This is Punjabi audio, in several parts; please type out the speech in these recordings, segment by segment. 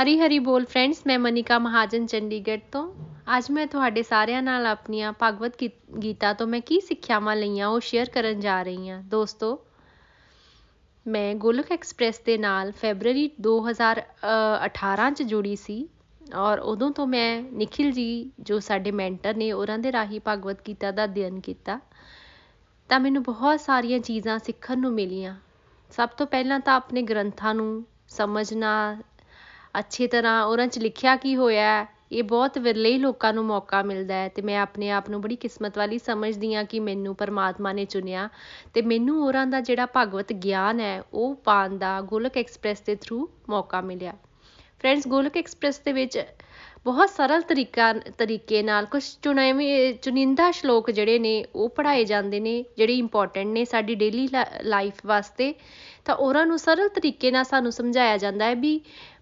ਹਰੀ ਹਰੀ ਬੋਲ ਫਰੈਂਡਸ ਮੈਂ ਮਨਿਕਾ ਮਹਾਜਨ ਚੰਡੀਗੜ੍ਹ ਤੋਂ। ਅੱਜ ਮੈਂ ਤੁਹਾਡੇ ਸਾਰਿਆਂ ਨਾਲ ਆਪਣੀਆਂ ਭਗਵਤ ਗੀਤਾ ਤੋਂ ਮੈਂ ਕੀ ਸਿੱਖਿਆਵਾਂ ਲਈਆਂ ਉਹ ਸ਼ੇਅਰ ਕਰਨ ਜਾ ਰਹੀ ਹਾਂ। ਦੋਸਤੋ, ਮੈਂ ਗੋਲਕ ਐਕਸਪ੍ਰੈਸ ਦੇ ਨਾਲ ਫੈਬਰੂਰੀ 2018 ਚ ਜੁੜੀ ਸੀ ਔਰ ਉਦੋਂ ਤੋਂ ਮੈਂ ਨikhil ਜੀ, ਜੋ ਸਾਡੇ ਮੈਂਟਰ ਨੇ, ਉਹਨਾਂ ਦੇ ਰਾਹੀਂ ਭਗਵਤ ਗੀਤਾ ਦਾ ਅਧਿਐਨ ਕੀਤਾ ਤਾਂ ਮੈਨੂੰ ਬਹੁਤ ਸਾਰੀਆਂ ਚੀਜ਼ਾਂ ਸਿੱਖਣ ਨੂੰ ਮਿਲੀਆਂ। ਸਭ ਤੋਂ ਪਹਿਲਾਂ ਤਾਂ ਆਪਣੇ ਗ੍ਰੰਥਾਂ ਨੂੰ ਸਮਝਣਾ ਅੱਛੀ ਤਰ੍ਹਾਂ ਉਹਨਾਂ 'ਚ ਲਿਖਿਆ ਕੀ ਹੋਇਆ ਇਹ ਬਹੁਤ ਵਿਰਲੇ ਹੀ ਲੋਕਾਂ ਨੂੰ ਮੌਕਾ ਮਿਲਦਾ ਹੈ ਤੇ ਮੈਂ ਆਪਣੇ ਆਪ ਨੂੰ ਬੜੀ ਕਿਸਮਤ ਵਾਲੀ ਸਮਝਦੀ ਹਾਂ ਕਿ ਮੈਨੂੰ ਪਰਮਾਤਮਾ ਨੇ ਚੁਣਿਆ ਤੇ ਮੈਨੂੰ ਉਹਨਾਂ ਦਾ ਜਿਹੜਾ ਭਗਵਤ ਗਿਆਨ ਹੈ, ਉਹ ਪਾਉਣ ਦਾ ਗੋਲਕ ਐਕਸਪ੍ਰੈਸ ਦੇ ਥਰੂ ਮੌਕਾ ਮਿਲਿਆ। ਫਰੈਂਡਸ, ਗੋਲਕ ਐਕਸਪ੍ਰੈਸ ਦੇ ਵਿੱਚ ਬਹੁਤ ਸਰਲ ਤਰੀਕਾ, ਤਰੀਕੇ ਨਾਲ ਕੁਝ ਚੁਣਵੇਂ ਚੁਣਿੰਦਾ ਸ਼ਲੋਕ ਜਿਹੜੇ ਨੇ, ਉਹ ਪੜ੍ਹਾਏ ਜਾਂਦੇ ਨੇ, ਜਿਹੜੇ ਇੰਪੋਰਟੈਂਟ ਨੇ ਸਾਡੀ ਡੇਲੀ ਲਾਈਫ ਵਾਸਤੇ, ਤਾਂ ਉਹਨਾਂ ਨੂੰ ਸਰਲ ਤਰੀਕੇ ਨਾਲ ਸਾਨੂੰ ਸਮਝਾਇਆ ਜਾਂਦਾ ਹੈ ਵੀ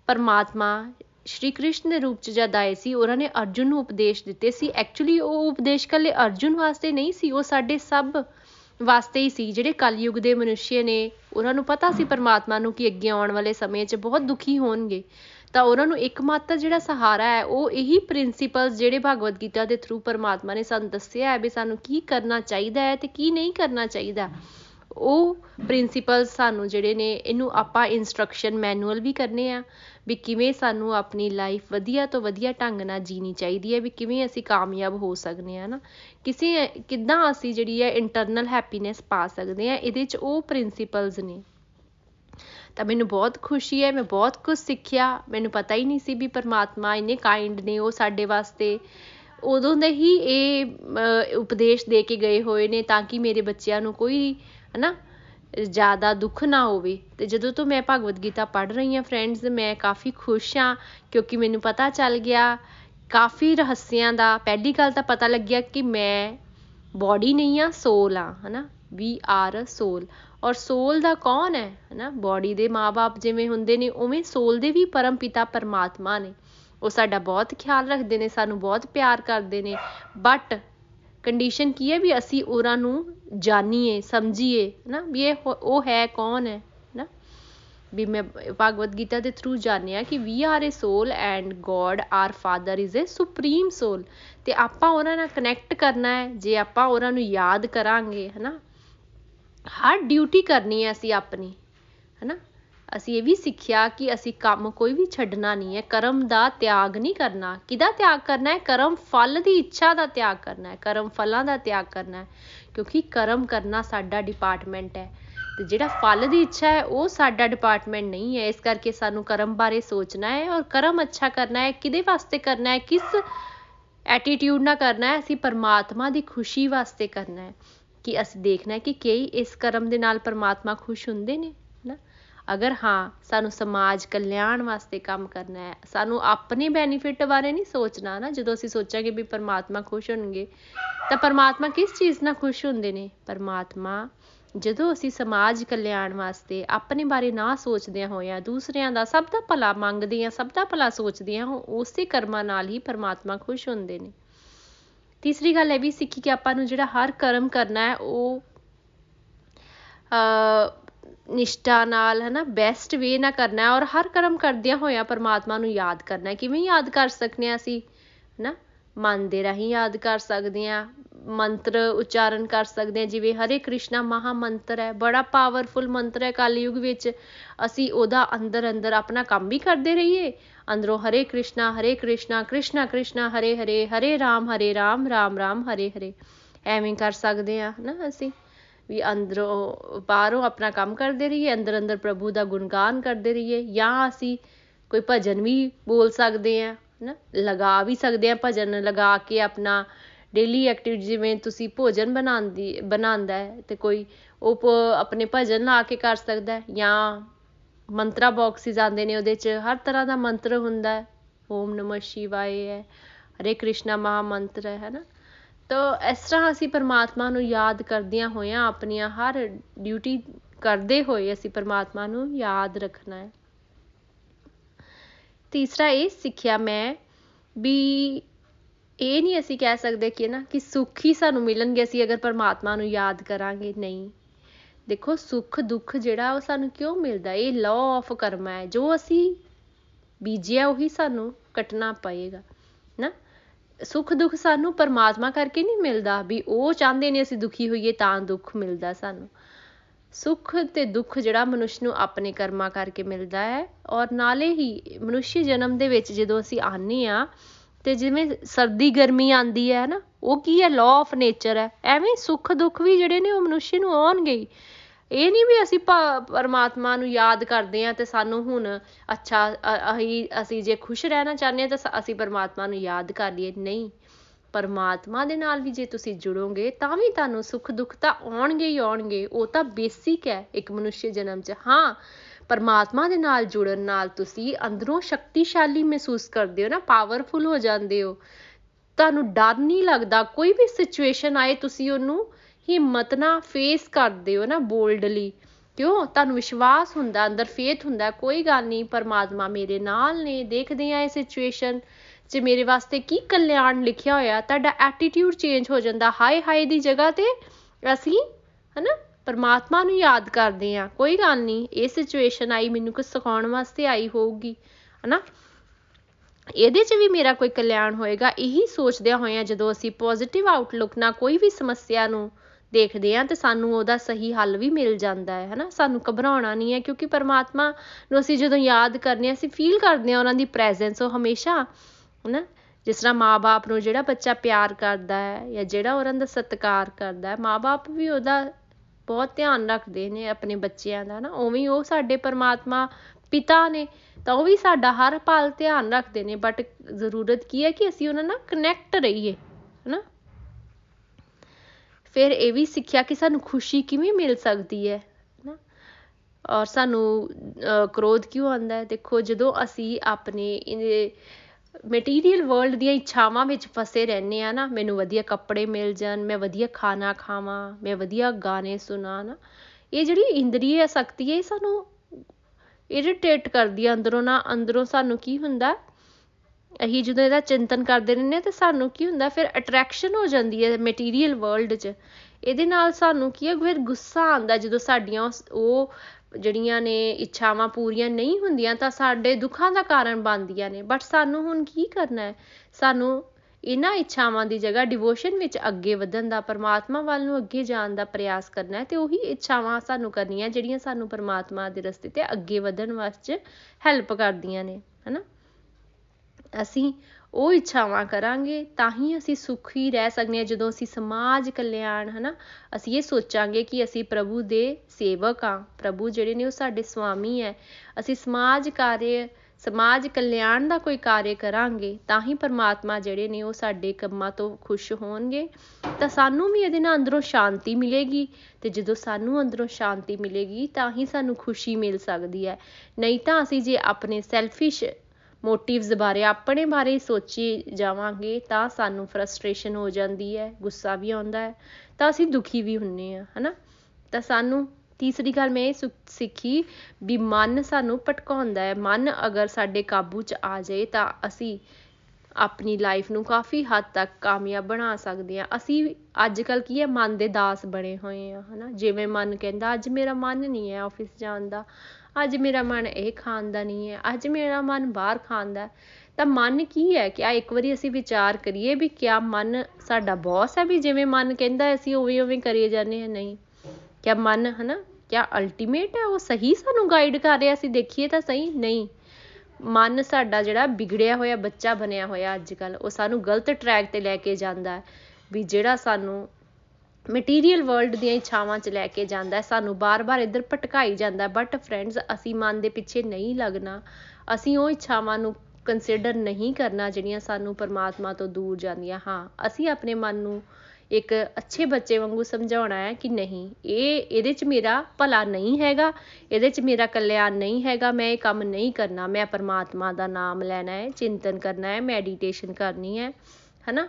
ਪਰਮਾਤਮਾ ਸ਼੍ਰੀ ਕ੍ਰਿਸ਼ਨ ਦੇ ਰੂਪ ਚ ਜਦ ਆਏ ਸੀ, ਉਹਨਾਂ ਨੇ ਅਰਜੁਨ ਨੂੰ ਉਪਦੇਸ਼ ਦਿੱਤੇ ਸੀ। ਐਕਚੁਅਲੀ ਉਹ ਉਪਦੇਸ਼ ਕੱਲੇ ਅਰਜੁਨ ਵਾਸਤੇ ਨਹੀਂ ਸੀ, ਉਹ ਸਾਡੇ ਸਭ ਵਾਸਤੇ ਹੀ ਸੀ, ਜਿਹੜੇ ਕਲਯੁਗ ਦੇ ਮਨੁੱਸ਼ੇ ਨੇ। ਉਹਨਾਂ ਨੂੰ ਪਤਾ ਸੀ ਪਰਮਾਤਮਾ ਨੂੰ ਕਿ ਅੱਗੇ ਆਉਣ ਵਾਲੇ ਸਮੇਂ 'ਚ ਬਹੁਤ ਦੁਖੀ ਹੋਣਗੇ। ਤਾਂ ਉਹਨਾਂ ਨੂੰ ਇੱਕਮਾਤਰ ਜਿਹੜਾ ਸਹਾਰਾ ਹੈ, ਉਹ ਇਹੀ ਪ੍ਰਿੰਸੀਪਲਸ ਜਿਹੜੇ ਭਗਵਦ ਗੀਤਾ ਦੇ ਥਰੂ ਪਰਮਾਤਮਾ ਨੇ ਸਾਨੂੰ ਦੱਸਿਆ ਹੈ ਵੀ ਸਾਨੂੰ ਕੀ ਕਰਨਾ ਚਾਹੀਦਾ ਹੈ ਤੇ ਕੀ ਨਹੀਂ ਕਰਨਾ ਚਾਹੀਦਾ। ਉਹ ਪ੍ਰਿੰਸੀਪਲਸ ਸਾਨੂੰ ਜਿਹੜੇ ਨੇ, ਇਹਨੂੰ ਆਪਾਂ ਇਨਸਟਰਕਸ਼ਨ ਮੈਨੂਅਲ ਵੀ ਕਰਨੇ ਆ ਵੀ ਕਿਵੇਂ ਸਾਨੂੰ ਆਪਣੀ ਲਾਈਫ ਵਧੀਆ ਤੋਂ ਵਧੀਆ ਢੰਗ ਨਾਲ ਜੀਣੀ ਚਾਹੀਦੀ ਹੈ, ਵੀ ਕਿਵੇਂ ਅਸੀਂ ਕਾਮਯਾਬ ਹੋ ਸਕਦੇ ਆ ਨਾ ਕਿਸੇ, ਕਿੱਦਾਂ ਅਸੀਂ ਜਿਹੜੀ ਹੈ ਇੰਟਰਨਲ ਹੈਪੀਨੈਸ ਪਾ ਸਕਦੇ ਆ ਇਹਦੇ 'ਚ ਉਹ ਪ੍ਰਿੰਸੀਪਲਸ ਨੇ। ਤਾਂ ਮੈਨੂੰ ਬਹੁਤ ਖੁਸ਼ੀ ਹੈ, ਮੈਂ ਬਹੁਤ ਕੁਝ ਸਿੱਖਿਆ। ਮੈਨੂੰ ਪਤਾ ਹੀ ਨਹੀਂ ਸੀ ਵੀ ਪਰਮਾਤਮਾ ਇੰਨੇ ਕਾਈਂਡ ਨੇ, ਉਹ ਸਾਡੇ ਵਾਸਤੇ। ਉਦੋਂ ਦੇ ਹੀ ਇਹ ਉਪਦੇਸ਼ ਦੇ ਕੇ ਗਏ ਹੋਏ ਨੇ ਤਾਂ ਕਿ ਮੇਰੇ ਬੱਚਿਆਂ ਨੂੰ ਕੋਈ ਹਨਾ? ਜ਼ਿਆਦਾ ਦੁੱਖ ਨਾ ਹੋਵੇ। ਤੇ ਜਦੋਂ ਤੋਂ ਮੈਂ ਭਗਵਦ ਗੀਤਾ ਪੜ੍ਹ ਰਹੀ ਹਾਂ ਫਰੈਂਡਸ ਮੈਂ ਕਾਫੀ ਖੁਸ਼ ਹਾਂ ਕਿਉਂਕਿ ਮੈਨੂੰ ਪਤਾ ਚੱਲ ਗਿਆ, ਕਾਫੀ ਰਹੱਸਿਆਂ ਦਾ, ਪਹਿਲੀ ਗੱਲ ਤਾਂ ਪਤਾ ਲੱਗਿਆ ਕਿ ਮੈਂ ਬੋਡੀ ਨਹੀਂ ਆ ਸੋਲ ਆ ਹਨਾ? ਵੀ ਆਰ ਸੋਲ ਔਰ ਸੋਲ ਦਾ ਕੌਣ ਹੈ? ਹਨਾ? ਬੋਡੀ ਦੇ ਮਾਪੇ ਜਿਵੇਂ ਹੁੰਦੇ ਨੇ, ਉਵੇਂ ਸੋਲ ਦੇ ਵੀ ਪਰਮ ਪਿਤਾ ਪਰਮਾਤਮਾ ਨੇ। ਉਹ ਸਾਡਾ ਬਹੁਤ ਖਿਆਲ ਰੱਖਦੇ ਨੇ, ਸਾਨੂੰ ਬਹੁਤ ਪਿਆਰ ਕਰਦੇ ਨੇ। ਬਟ ਕੰਡੀਸ਼ਨ ਕੀ ਹੈ ਵੀ ਅਸੀਂ ਉਹਨਾਂ ਨੂੰ ਜਾਣੀਏ ਸਮਝੀਏ ਨਾ ਵੀ ਇਹ ਉਹ ਹੈ, ਕੌਣ ਹੈ ਨਾ ਵੀ ਮੈਂ ਭਗਵਦ ਗੀਤਾ ਦੇ ਥਰੂ ਜਾਣਿਆ ਕਿ we are a soul and God our father is a supreme soul ਤੇ ਆਪਾਂ ਉਹਨਾਂ ਨਾਲ ਕਨੈਕਟ ਕਰਨਾ ਹੈ, ਜੇ ਆਪਾਂ ਉਹਨਾਂ ਨੂੰ ਯਾਦ ਕਰਾਂਗੇ, ਹਨਾ? ਹਰ ਡਿਊਟੀ ਕਰਨੀ ਹੈ ਅਸੀਂ ਆਪਣੀ, ਹਨਾ? ਅਸੀਂ ਇਹ ਵੀ ਸਿੱਖਿਆ ਕਿ ਅਸੀਂ ਕੰਮ ਕੋਈ ਵੀ ਛੱਡਣਾ ਨਹੀਂ ਹੈ, ਕਰਮ ਦਾ ਤਿਆਗ ਨਹੀਂ ਕਰਨਾ। ਕਿਹਦਾ ਤਿਆਗ ਕਰਨਾ ਹੈ? ਕਰਮ ਫਲ ਦੀ ਇੱਛਾ ਦਾ ਤਿਆਗ ਕਰਨਾ ਹੈ, ਕਰਮ ਫਲਾਂ ਦਾ ਤਿਆਗ ਕਰਨਾ ਹੈ। ਕਿਉਂਕਿ ਕਰਮ ਕਰਨਾ ਸਾਡਾ ਡਿਪਾਰਟਮੈਂਟ ਹੈ। ਤੇ ਜਿਹੜਾ ਫਲ ਦੀ ਇੱਛਾ ਹੈ, ਉਹ ਸਾਡਾ ਡਿਪਾਰਟਮੈਂਟ ਨਹੀਂ ਹੈ। ਇਸ ਕਰਕੇ ਸਾਨੂੰ ਕਰਮ ਬਾਰੇ ਸੋਚਣਾ ਹੈ ਔਰ ਕਰਮ ਅੱਛਾ ਕਰਨਾ ਹੈ। ਕਿਹਦੇ ਵਾਸਤੇ ਕਰਨਾ ਹੈ? ਕਿਸ ਐਟੀਟਿਊਡ ਨਾਲ ਕਰਨਾ ਹੈ? ਅਸੀਂ ਪਰਮਾਤਮਾ ਦੀ ਖੁਸ਼ੀ ਵਾਸਤੇ ਕਰਨਾ ਹੈ। ਕਿ ਅਸੀਂ ਦੇਖਣਾ ਹੈ ਕਿ ਕਈ ਇਸ ਕਰਮ ਦੇ ਨਾਲ ਪਰਮਾਤਮਾ ਖੁਸ਼ ਹੁੰਦੇ ਨੇ ਨਾ। ਅਗਰ ਹਾਂ, ਸਾਨੂੰ ਸਮਾਜ ਕਲਿਆਣ ਵਾਸਤੇ ਕੰਮ ਕਰਨਾ ਹੈ, ਸਾਨੂੰ ਆਪਣੇ ਬੈਨੀਫਿਟ ਬਾਰੇ ਨਹੀਂ ਸੋਚਣਾ ਨਾ, ਜਦੋਂ ਅਸੀਂ ਸੋਚਾਂਗੇ ਵੀ ਪਰਮਾਤਮਾ ਖੁਸ਼ ਹੋਣਗੇ, ਤਾਂ ਪਰਮਾਤਮਾ ਕਿਸ ਚੀਜ਼ ਨਾਲ ਖੁਸ਼ ਹੁੰਦੇ ਨੇ? ਪਰਮਾਤਮਾ, ਜਦੋਂ ਅਸੀਂ ਸਮਾਜ ਕਲਿਆਣ ਵਾਸਤੇ ਆਪਣੇ ਬਾਰੇ ਨਾ ਸੋਚਦਿਆਂ ਹੋਇਆਂ, ਦੂਸਰਿਆਂ ਦਾ ਸਭ ਦਾ ਭਲਾ ਮੰਗਦੇ ਆ ਸਭ ਦਾ ਭਲਾ ਸੋਚਦੇ ਆ ਉਸੇ ਕਰਮਾਂ ਨਾਲ ਹੀ ਪਰਮਾਤਮਾ ਖੁਸ਼ ਹੁੰਦੇ ਨੇ। ਤੀਸਰੀ ਗੱਲ ਇਹ ਵੀ ਸਿੱਖੀ ਕਿ ਆਪਾਂ ਨੂੰ ਜਿਹੜਾ ਹਰ ਕਰਮ ਕਰਨਾ ਹੈ, ਉਹ ਨਿਸ਼ਠਾ ਨਾਲ, ਹਨਾ ਬੈਸਟ ਵੇ ਨਾਲ ਕਰਨਾ ਹੈ ਔਰ ਹਰ ਕਰਮ ਕਰਦਿਆਂ ਹੋਇਆਂ ਪਰਮਾਤਮਾ ਨੂੰ ਯਾਦ ਕਰਨਾ ਹੈ। ਕਿਵੇਂ ਯਾਦ ਕਰ ਸਕਨੇ ਆ ਅਸੀਂ? ਹਨਾ, ਮਨ ਦੇ ਰਾਹੀਂ ਯਾਦ ਕਰ ਸਕਦੇ ਆ ਮੰਤਰ ਉਚਾਰਨ ਕਰ ਸਕਦੇ ਆ ਜਿਵੇਂ ਹਰੇ ਕ੍ਰਿਸ਼ਨਾ ਮਹਾ ਮੰਤਰ ਹੈ, ਬੜਾ ਪਾਵਰਫੁਲ ਮੰਤਰ ਹੈ ਕਲਯੁਗ ਵਿੱਚ। ਅਸੀਂ ਉਹਦਾ ਅੰਦਰ ਅੰਦਰ ਆਪਣਾ ਕੰਮ ਵੀ ਕਰਦੇ ਰਹੀਏ। ਅੰਦਰੋਂ ਹਰੇ ਕ੍ਰਿਸ਼ਨਾ ਹਰੇ ਕ੍ਰਿਸ਼ਨਾ ਕ੍ਰਿਸ਼ਨਾ ਕ੍ਰਿਸ਼ਨਾ, ਹਰੇ ਹਰੇ ਹਰੇ ਰਾਮ ਹਰੇ ਰਾਮ ਰਾਮ ਰਾਮ, ਹਰੇ ਹਰੇ। ਐਵੇਂ ਕਰ ਸਕਦੇ ਆ ਹਨਾ, ਅਸੀਂ। ਵੀ ਅੰਦਰੋਂ ਬਾਹਰੋਂ ਆਪਣਾ ਕੰਮ ਕਰਦੇ ਰਹੀਏ, ਅੰਦਰ ਅੰਦਰ ਪ੍ਰਭੂ ਦਾ ਗੁਣਗਾਨ ਕਰਦੇ ਰਹੀਏ, ਜਾਂ ਅਸੀਂ ਕੋਈ ਭਜਨ ਵੀ ਬੋਲ ਸਕਦੇ ਆ ਹਨਾ, ਲਗਾ ਵੀ ਸਕਦੇ ਆ ਭਜਨ, ਲਗਾ ਕੇ ਆਪਣਾ ਡੇਲੀ ਐਕਟਿਵਿਟੀ ਜਿਵੇਂ ਤੁਸੀਂ ਭੋਜਨ ਬਣਾਉਂਦੀ, ਬਣਾਉਂਦਾ ਹੈ, ਤੇ ਕੋਈ ਉਹ ਆਪਣੇ ਭਜਨ ਲਾ ਕੇ ਕਰ ਸਕਦਾ ਹੈ, ਜਾਂ ਮੰਤਰਾ ਬਾਕਸਿਸ ਆਉਂਦੇ ਨੇ ਉਹਦੇ 'ਚ, ਹਰ ਤਰ੍ਹਾਂ ਦਾ ਮੰਤਰ ਹੁੰਦਾ ਹੈ, ਓਮ ਨਮः ਸ਼ਿਵਾਏ ਹੈ, ਹਰੇ ਕ੍ਰਿਸ਼ਨਾ ਮਹਾ ਮੰਤਰ ਹੈ ਹੈ ਨਾ ਤਾਂ ਇਸ ਤਰ੍ਹਾਂ ਅਸੀਂ ਪਰਮਾਤਮਾ ਨੂੰ ਯਾਦ ਕਰਦਿਆਂ ਹੋਇਆਂ ਆਪਣੀਆਂ ਹਰ ਡਿਊਟੀ ਕਰਦੇ ਹੋਏ ਅਸੀਂ ਪਰਮਾਤਮਾ ਨੂੰ ਯਾਦ ਰੱਖਣਾ ਹੈ। ਤੀਸਰਾ ਇਹ, ਸਿੱਖਿਆ ਮੈਂ ਵੀ ਇਹ ਨਹੀਂ ਅਸੀਂ ਕਹਿ ਸਕਦੇ ਕਿ ਨਾ ਕਿ ਸੁੱਖ ਹੀ ਸਾਨੂੰ ਮਿਲਣਗੇ, ਅਸੀਂ ਅਗਰ ਪਰਮਾਤਮਾ ਨੂੰ ਯਾਦ ਕਰਾਂਗੇ, ਨਹੀਂ। ਦੇਖੋ, ਸੁੱਖ ਦੁੱਖ ਜਿਹੜਾ ਉਹ ਸਾਨੂੰ ਕਿਉਂ ਮਿਲਦਾ? ਇਹ ਲਾਅ ਆਫ ਕਰਮਾ ਹੈ। ਜੋ ਅਸੀਂ ਬੀਜਿਆ, ਉਹੀ ਸਾਨੂੰ ਕੱਟਣਾ ਪਏਗਾ। ਨਾ ਸੁੱਖ ਦੁੱਖ ਸਾਨੂੰ ਪਰਮਾਤਮਾ ਕਰਕੇ ਨਹੀਂ ਮਿਲਦਾ ਵੀ ਉਹ ਚਾਹੁੰਦੇ ਨੇ ਅਸੀਂ ਦੁਖੀ ਹੋਈਏ ਤਾਂ ਦੁੱਖ ਮਿਲਦਾ ਸਾਨੂੰ। ਸੁੱਖ ਤੇ ਦੁੱਖ ਜਿਹੜਾ ਮਨੁੱਖ ਨੂੰ ਆਪਣੇ ਕਰਮਾਂ ਕਰਕੇ ਮਿਲਦਾ ਹੈ ਔਰ ਨਾਲੇ ਹੀ ਮਨੁੱਖੀ ਜਨਮ ਦੇ ਵਿੱਚ ਜਦੋਂ ਅਸੀਂ ਆਨੇ ਆ ਤੇ ਜਿਵੇਂ ਸਰਦੀ ਗਰਮੀ ਆਂਦੀ ਹੈ ਨਾ, ਉਹ ਕੀ ਹੈ? ਲਾਅ ਆਫ ਨੇਚਰ ਹੈ। ਐਵੇਂ ਸੁੱਖ ਦੁੱਖ ਵੀ ਜਿਹੜੇ ਨੇ ਉਹ ਮਨੁੱਖ ਨੂੰ ਆਉਣਗੇ ਹੀ। ਇਹ ਨਹੀਂ ਵੀ ਅਸੀਂ ਪਰਮਾਤਮਾ ਨੂੰ ਯਾਦ ਕਰਦੇ ਆ ਤੇ ਸਾਨੂੰ ਹੁਣ ਅੱਛਾ ਅਸੀਂ ਅਸੀਂ ਜੇ ਖੁਸ਼ ਰਹਿਣਾ ਚਾਹੁੰਦੇ ਆ ਤਾਂ ਅਸੀਂ ਪਰਮਾਤਮਾ ਨੂੰ ਯਾਦ ਕਰ ਲਈਏ। ਨਹੀਂ, ਪਰਮਾਤਮਾ ਦੇ ਨਾਲ ਵੀ ਜੇ ਤੁਸੀਂ ਜੁੜੋਗੇ ਤਾਂ ਵੀ ਤੁਹਾਨੂੰ ਸੁੱਖ ਦੁੱਖ ਤਾਂ ਆਉਣਗੇ ਹੀ ਆਉਣਗੇ। ਉਹ ਤਾਂ ਬੇਸਿਕ ਹੈ ਇੱਕ ਮਨੁੱਖ ਜਨਮ 'ਚ। ਹਾਂ, ਪਰਮਾਤਮਾ ਦੇ ਨਾਲ ਜੁੜਨ ਨਾਲ ਤੁਸੀਂ ਅੰਦਰੋਂ ਸ਼ਕਤੀਸ਼ਾਲੀ ਮਹਿਸੂਸ ਕਰਦੇ ਹੋ ਨਾ ਪਾਵਰਫੁਲ ਹੋ ਜਾਂਦੇ ਹੋ। ਤੁਹਾਨੂੰ ਡਰ ਨਹੀਂ ਲੱਗਦਾ, ਕੋਈ ਵੀ ਸਿਚੁਏਸ਼ਨ ਆਏ ਤੁਸੀਂ ਉਹਨੂੰ ਹਿੰਮਤ ਨਾਲ ਫੇਸ ਕਰਦੇ ਹੋ ਨਾ ਬੋਲਡਲੀ ਕਿਉਂ? ਤੁਹਾਨੂੰ ਵਿਸ਼ਵਾਸ ਹੁੰਦਾ, ਅੰਦਰ ਫੇਥ ਹੁੰਦਾ, ਕੋਈ ਗੱਲ ਨਹੀਂ, ਪਰਮਾਤਮਾ ਮੇਰੇ ਨਾਲ ਨੇ, ਦੇਖਦੇ ਆ ਇਹ ਸਿਚੁਏਸ਼ਨ 'ਚ ਮੇਰੇ ਵਾਸਤੇ ਕੀ ਕਲਿਆਣ ਲਿਖਿਆ ਹੋਇਆ, ਤੁਹਾਡਾ ਐਟੀਟਿਊਡ ਚੇਂਜ ਹੋ ਜਾਂਦਾ, ਹਾਏ ਹਾਏ ਦੀ ਜਗ੍ਹਾ ਤੇ ਅਸੀਂ, ਹਨਾ, ਪਰਮਾਤਮਾ ਨੂੰ ਯਾਦ ਕਰਦੇ ਆ ਕੋਈ ਗੱਲ ਨਹੀਂ, ਇਹ ਸਿਚੁਏਸ਼ਨ ਆਈ, ਮੈਨੂੰ ਕੁਝ ਸਿਖਾਉਣ ਵਾਸਤੇ ਆਈ ਹੋਊਗੀ, ਹਨਾ। ਇਹਦੇ 'ਚ ਵੀ ਮੇਰਾ ਕੋਈ ਕਲਿਆਣ ਹੋਏਗਾ, ਇਹੀ ਸੋਚਦਿਆਂ ਹੋਇਆਂ ਜਦੋਂ ਅਸੀਂ ਪੋਜ਼ਿਟਿਵ ਆਊਟਲੁੱਕ ਨਾਲ ਕੋਈ ਵੀ ਸਮੱਸਿਆ ਨੂੰ ਦੇਖਦੇ ਆ ਤੇ ਸਾਨੂੰ ਉਹਦਾ ਸਹੀ ਹੱਲ ਵੀ ਮਿਲ ਜਾਂਦਾ ਹੈ, ਹਨਾ? ਸਾਨੂੰ ਘਬਰਾਉਣਾ ਨਹੀਂ ਹੈ ਕਿਉਂਕਿ ਪਰਮਾਤਮਾ ਨੂੰ ਅਸੀਂ ਜਦੋਂ ਯਾਦ ਕਰਨੇ ਆ ਅਸੀਂ ਫੀਲ ਕਰਦੇ ਆ ਉਹਨਾਂ ਦੀ ਪ੍ਰੈਜ਼ੈਂਸ ਉਹ ਹਮੇਸ਼ਾ, ਹਨਾ? ਜਿਸ ਤਰ੍ਹਾਂ ਮਾਂ-ਬਾਪ ਨੂੰ ਜਿਹੜਾ ਬੱਚਾ ਪਿਆਰ ਕਰਦਾ ਹੈ ਜਾਂ ਜਿਹੜਾ ਉਹਨਾਂ ਦਾ ਸਤਿਕਾਰ ਕਰਦਾ ਹੈ, ਮਾਂ-ਬਾਪ ਵੀ ਉਹਦਾ ਬਹੁਤ ਧਿਆਨ ਰੱਖਦੇ ਨੇ ਆਪਣੇ ਬੱਚਿਆਂ ਦਾ ਨਾ ਉਵੇਂ ਉਹ ਸਾਡੇ ਪਰਮਾਤਮਾ ਪਿਤਾ ਨੇ ਤਾਂ ਉਹ ਵੀ ਸਾਡਾ ਹਰ ਪਲ ਧਿਆਨ ਰੱਖਦੇ ਨੇ ਬਟ ਜ਼ਰੂਰਤ ਕੀ ਹੈ ਕਿ ਅਸੀਂ ਉਹਨਾਂ ਨਾਲ ਕਨੈਕਟ ਰਹੀਏ, ਹਨਾ? ਫਿਰ ਇਹ ਵੀ ਸਿੱਖਿਆ ਕਿ ਸਾਨੂੰ ਖੁਸ਼ੀ ਕਿਵੇਂ ਮਿਲ ਸਕਦੀ ਹੈ, ਨਾ? ਔਰ ਸਾਨੂੰ ਕ੍ਰੋਧ ਕਿਉਂ ਆਉਂਦਾ ਹੈ? ਦੇਖੋ, ਜਦੋਂ ਅਸੀਂ ਆਪਣੇ ਮਟੀਰੀਅਲ ਵਰਲਡ ਦੀਆਂ ਇੱਛਾਵਾਂ ਵਿੱਚ ਫਸੇ ਰਹਿੰਦੇ ਆ ਨਾ, ਮੈਨੂੰ ਵਧੀਆ ਕੱਪੜੇ ਮਿਲ ਜਾਣ, ਮੈਂ ਵਧੀਆ ਖਾਣਾ ਖਾਵਾਂ, ਮੈਂ ਵਧੀਆ ਗਾਣੇ ਸੁਣਾ, ਨਾ? ਇਹ ਜਿਹੜੀ ਇੰਦਰੀਏ ਸ਼ਕਤੀ ਹੈ ਸਾਨੂੰ ਇਰੀਟੇਟ ਕਰਦੀ ਆ ਅੰਦਰੋਂ, ਨਾ? ਅੰਦਰੋਂ ਸਾਨੂੰ ਕੀ ਹੁੰਦਾ? ਅਸੀਂ ਜਦੋਂ ਇਹਦਾ ਚਿੰਤਨ ਕਰਦੇ ਰਹਿੰਦੇ ਹਾਂ ਤਾਂ ਸਾਨੂੰ ਕੀ ਹੁੰਦਾ, ਫਿਰ ਅਟਰੈਕਸ਼ਨ ਹੋ ਜਾਂਦੀ ਹੈ ਮਟੀਰੀਅਲ ਵਰਲਡ 'ਚ। ਇਹਦੇ ਨਾਲ ਸਾਨੂੰ ਕੀ ਹੈ, ਫਿਰ ਗੁੱਸਾ ਆਉਂਦਾ ਜਦੋਂ ਸਾਡੀਆਂ ਉਹ ਜਿਹੜੀਆਂ ਨੇ ਇੱਛਾਵਾਂ ਪੂਰੀਆਂ ਨਹੀਂ ਹੁੰਦੀਆਂ ਤਾਂ ਸਾਡੇ ਦੁੱਖਾਂ ਦਾ ਕਾਰਨ ਬਣਦੀਆਂ ਨੇ। ਬਟ ਸਾਨੂੰ ਹੁਣ ਕੀ ਕਰਨਾ ਹੈ? ਸਾਨੂੰ ਇਹਨਾਂ ਇੱਛਾਵਾਂ ਦੀ ਜਗ੍ਹਾ ਡਿਵੋਸ਼ਨ ਵਿੱਚ ਅੱਗੇ ਵਧਣ ਦਾ, ਪਰਮਾਤਮਾ ਵੱਲ ਨੂੰ ਅੱਗੇ ਜਾਣ ਦਾ ਪ੍ਰਯਾਸ ਕਰਨਾ ਹੈ ਤੇ ਉਹੀ ਇੱਛਾਵਾਂ ਸਾਨੂੰ ਕਰਨੀਆਂ ਜਿਹੜੀਆਂ ਸਾਨੂੰ ਪਰਮਾਤਮਾ ਦੇ ਰਸਤੇ ਤੇ ਅੱਗੇ ਵਧਣ ਵਾਸਤੇ ਹੈਲਪ ਕਰਦੀਆਂ ਨੇ, ਹਨਾ? ਅਸੀਂ ਉਹ ਇੱਛਾਵਾਂ ਕਰਾਂਗੇ, ਤਾਂ ਹੀ ਅਸੀਂ ਸੁਖੀ ਰਹਿ ਸਕਦੇ ਹਾਂ। ਜਦੋਂ ਅਸੀਂ ਸਮਾਜ ਕਲਿਆਣ, ਹਨਾ, ਅਸੀਂ ਇਹ ਸੋਚਾਂਗੇ ਕਿ ਅਸੀਂ ਪ੍ਰਭੂ ਦੇ ਸੇਵਕ ਆ ਪ੍ਰਭੂ ਜਿਹੜੇ ਨੇ ਉਹ ਸਾਡੇ ਸੁਆਮੀ ਹੈ। ਅਸੀਂ ਸਮਾਜ ਕਾਰਜ ਸਮਾਜ ਕਲਿਆਣ ਦਾ ਕੋਈ ਕਾਰਜ ਕਰਾਂਗੇ, ਤਾਂ ਹੀ ਪਰਮਾਤਮਾ ਜਿਹੜੇ ਨੇ ਉਹ ਸਾਡੇ ਕੰਮਾਂ ਤੋਂ ਖੁਸ਼ ਹੋਣਗੇ। ਤਾਂ ਸਾਨੂੰ ਵੀ ਇਹਦੇ ਨਾਲ ਅੰਦਰੋਂ ਸ਼ਾਂਤੀ ਮਿਲੇਗੀ ਤੇ ਜਦੋਂ ਸਾਨੂੰ ਅੰਦਰੋਂ ਸ਼ਾਂਤੀ ਮਿਲੇਗੀ, ਤਾਂ ਹੀ ਸਾਨੂੰ ਖੁਸ਼ੀ ਮਿਲ ਸਕਦੀ ਹੈ। ਨਹੀਂ ਤਾਂ ਅਸੀਂ ਜੇ ਆਪਣੇ ਸੈਲਫਿਸ਼ ਮੋਟਿਵਸ ਬਾਰੇ, ਆਪਣੇ ਬਾਰੇ ਸੋਚੀ ਜਾਵਾਂਗੇ ਤਾਂ ਸਾਨੂੰ ਫਰਸਟ੍ਰੇਸ਼ਨ ਹੋ ਜਾਂਦੀ ਹੈ, ਗੁੱਸਾ ਵੀ ਆਉਂਦਾ ਹੈ, ਤਾਂ ਅਸੀਂ ਦੁਖੀ ਵੀ ਹੁੰਨੇ ਆ ਹਨਾ? ਤਾਂ ਸਾਨੂੰ ਤੀਸਰੀ ਗੱਲ ਮੈਂ ਇਹ ਸਿੱਖੀ ਵੀ ਮਨ ਸਾਨੂੰ ਭਟਕਾਉਂਦਾ ਹੈ। ਮਨ ਅਗਰ ਸਾਡੇ ਕਾਬੂ 'ਚ ਆ ਜਾਏ ਤਾਂ ਅਸੀਂ ਆਪਣੀ ਲਾਈਫ ਨੂੰ ਕਾਫੀ ਹੱਦ ਤੱਕ ਕਾਮਯਾਬ ਬਣਾ ਸਕਦੇ ਹਾਂ। ਅਸੀਂ ਅੱਜ ਕੱਲ ਕੀ ਹੈ, ਮਨ ਦੇ ਦਾਸ ਬਣੇ ਹੋਏ ਆ ਹਨਾ? ਜਿਵੇਂ ਮਨ ਕਹਿੰਦਾ, ਅੱਜ ਮੇਰਾ ਮਨ ਨਹੀਂ ਹੈ ਆਫਿਸ ਜਾਣ ਦਾ। ਅੱਜ ਮੇਰਾ ਮਨ ਇਹ ਖਾਣ ਦਾ ਨਹੀਂ ਹੈ, ਅੱਜ ਮੇਰਾ ਮਨ ਬਾਹਰ ਖਾਣ ਦਾ ਤਾਂ ਮਨ ਕੀ ਹੈ ਕਿ ਆ ਇੱਕ ਵਾਰੀ ਅਸੀਂ ਵਿਚਾਰ ਕਰੀਏ ਵੀ ਕਿਆ ਮਨ ਸਾਡਾ ਬੌਸ ਹੈ ਵੀ ਜਿਵੇਂ ਮਨ ਕਹਿੰਦਾ ਅਸੀਂ ਉਵੇਂ ਉਵੇਂ ਕਰੀਏ ਜਾਂਦੇ ਹਾਂ, ਨਹੀਂ। ਕਿਆ ਮਨ, ਹਨਾ? ਕਿਆ ਅਲਟੀਮੇਟ ਹੈ, ਉਹ ਸਹੀ ਸਾਨੂੰ ਗਾਈਡ ਕਰ ਰਿਹਾ, ਅਸੀਂ ਦੇਖੀਏ ਤਾਂ ਸਹੀ, ਨਹੀਂ। ਮਨ ਸਾਡਾ ਜਿਹੜਾ ਵਿਗੜਿਆ ਹੋਇਆ, ਬੱਚਾ ਬਣਿਆ ਹੋਇਆ ਅੱਜ ਕੱਲ ਉਹ ਸਾਨੂੰ ਗਲਤ ਟਰੈਕ ਤੇ ਲੈ ਕੇ ਜਾਂਦਾ ਹੈ ਵੀ ਜਿਹੜਾ ਸਾਨੂੰ ਮਟੀਰੀਅਲ ਵਰਲਡ ਦੀਆਂ ਇੱਛਾਵਾਂ 'ਚ ਲੈ ਕੇ ਜਾਂਦਾ ਸਾਨੂੰ ਬਾਰ-ਬਾਰ ਇੱਧਰ ਭਟਕਾਈ ਜਾਂਦਾ ਬਟ ਫਰੈਂਡਸ ਅਸੀਂ ਮਨ ਦੇ ਪਿੱਛੇ ਨਹੀਂ ਲੱਗਣਾ, ਅਸੀਂ ਉਹ ਇੱਛਾਵਾਂ ਨੂੰ ਕੰਸੀਡਰ ਨਹੀਂ ਕਰਨਾ ਜਿਹੜੀਆਂ ਸਾਨੂੰ ਪਰਮਾਤਮਾ ਤੋਂ ਦੂਰ ਜਾਂਦੀਆਂ। ਹਾਂ, ਅਸੀਂ ਆਪਣੇ ਮਨ ਨੂੰ ਇੱਕ ਅੱਛੇ ਬੱਚੇ ਵਾਂਗੂ ਸਮਝਾਉਣਾ ਹੈ ਕਿ ਨਹੀਂ, ਇਹ ਇਹਦੇ 'ਚ ਮੇਰਾ ਭਲਾ ਨਹੀਂ ਹੈਗਾ, ਇਹਦੇ 'ਚ ਮੇਰਾ ਕਲਿਆਣ ਨਹੀਂ ਹੈਗਾ, ਮੈਂ ਇਹ ਕੰਮ ਨਹੀਂ ਕਰਨਾ, ਮੈਂ ਪਰਮਾਤਮਾ ਦਾ ਨਾਮ ਲੈਣਾ ਹੈ, ਚਿੰਤਨ ਕਰਨਾ ਹੈ ਮੈਡੀਟੇਸ਼ਨ ਕਰਨੀ ਹੈ, ਹਨਾ?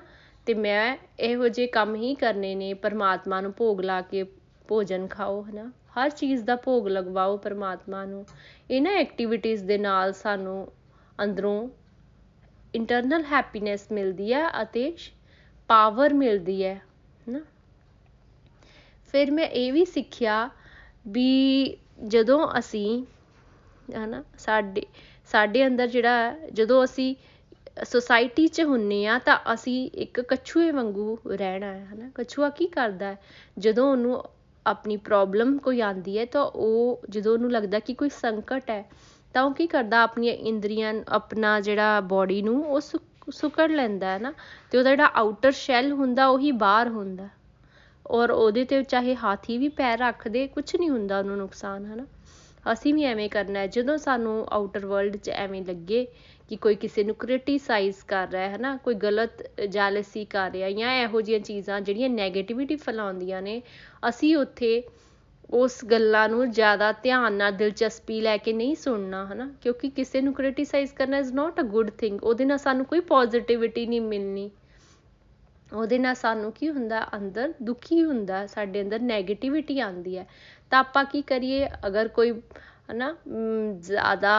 ਤੇ ਮੈਂ ਇਹੋ ਜਿਹੇ ਕੰਮ ਹੀ ਕਰਨੇ ਨੇ ਪਰਮਾਤਮਾ ਨੂੰ ਭੋਗ ਲਾ ਕੇ ਭੋਜਨ ਖਾਓ, ਹਨਾ? ਹਰ ਚੀਜ਼ ਦਾ ਭੋਗ ਲਗਵਾਓ ਪਰਮਾਤਮਾ ਨੂੰ। ਇਹਨਾਂ ਐਕਟੀਵਿਟੀਜ਼ ਦੇ ਨਾਲ ਸਾਨੂੰ ਅੰਦਰੋਂ ਇੰਟਰਨਲ ਹੈਪੀਨੈਸ ਮਿਲਦੀ ਹੈ ਅਤੇ ਪਾਵਰ ਮਿਲਦੀ ਹੈ, ਹਨਾ? ਫਿਰ ਮੈਂ ਇਹ ਵੀ ਸਿੱਖਿਆ ਵੀ ਜਦੋਂ ਅਸੀਂ, ਹਨਾ? ਸਾਡੇ ਸਾਡੇ ਅੰਦਰ ਜਿਹੜਾ, ਜਦੋਂ ਅਸੀਂ ਸੋਸਾਇਟੀ 'ਚ ਹੁੰਨੇ ਆ ਤਾਂ ਅਸੀਂ ਇੱਕ ਕਛੂਏ ਵਾਂਗੂ ਰਹਿਣਾ ਹੈ, ਹਨਾ? ਕਛੂਆ ਕੀ ਕਰਦਾ ਜਦੋਂ ਉਹਨੂੰ ਆਪਣੀ ਪ੍ਰੋਬਲਮ ਕੋਈ ਆਂਦੀ ਹੈ ਤਾਂ ਉਹ ਜਦੋਂ ਉਹਨੂੰ ਲੱਗਦਾ ਕਿ ਕੋਈ ਸੰਕਟ ਹੈ, ਤਾਂ ਉਹ ਕੀ ਕਰਦਾ? ਆਪਣੀਆਂ ਇੰਦਰੀਆਂ, ਆਪਣਾ ਜਿਹੜਾ ਬੋਡੀ ਨੂੰ ਉਹ ਸੁਕੜ ਲੈਂਦਾ ਹੈ ਨਾ ਤੇ ਉਹਦਾ ਜਿਹੜਾ ਆਊਟਰ ਸ਼ੈਲ ਹੁੰਦਾ, ਉਹੀ ਬਾਹਰ ਹੁੰਦਾ। ਔਰ ਉਹਦੇ ਤੇ ਚਾਹੇ ਹਾਥੀ ਵੀ ਪੈਰ ਰੱਖ ਦੇ ਕੁਝ ਨਹੀਂ ਹੁੰਦਾ ਉਹਨੂੰ ਨੁਕਸਾਨ, ਹਨਾ? ਅਸੀਂ ਵੀ ਐਵੇਂ ਕਰਨਾ ਹੈ। ਜਦੋਂ ਸਾਨੂੰ ਆਊਟਰ ਵਰਲਡ 'ਚ ਐਵੇਂ ਲੱਗੇ ਕਿ ਕੋਈ ਕਿਸੇ ਨੂੰ ਕ੍ਰਿਟੀਸਾਈਜ਼ ਕਰ ਰਿਹਾ ਹੈ ਹਨਾ ਕੋਈ ਗਲਤ ਜੈਲਸੀ ਕਰ ਰਿਹਾ ਜਾਂ ਇਹੋ ਜਿਹੀਆਂ ਚੀਜ਼ਾਂ ਜਿਹੜੀਆਂ ਨੈਗੇਟਿਵਿਟੀ ਫੈਲਾਉਂਦੀਆਂ ਨੇ, ਅਸੀਂ ਉੱਥੇ ਉਸ ਗੱਲਾਂ ਨੂੰ ਜ਼ਿਆਦਾ ਧਿਆਨ ਨਾਲ, ਦਿਲਚਸਪੀ ਲੈ ਕੇ ਨਹੀਂ ਸੁਣਨਾ, ਹਨਾ? ਕਿਉਂਕਿ ਕਿਸੇ ਨੂੰ ਕ੍ਰਿਟੀਸਾਈਜ਼ ਕਰਨਾ is not a good thing ਉਹਦੇ ਨਾਲ ਸਾਨੂੰ ਕੋਈ ਪੋਜ਼ਿਟਿਵਿਟੀ ਨਹੀਂ ਮਿਲਣੀ। ਉਹਦੇ ਨਾਲ ਸਾਨੂੰ ਕੀ ਹੁੰਦਾ, ਅੰਦਰ ਦੁਖੀ ਹੁੰਦਾ, ਸਾਡੇ ਅੰਦਰ ਨੈਗੇਟਿਵਿਟੀ ਆਉਂਦੀ ਹੈ। ਤਾਂ ਆਪਾਂ ਕੀ ਕਰੀਏ, ਅਗਰ ਕੋਈ ਹਨਾ? ਜ਼ਿਆਦਾ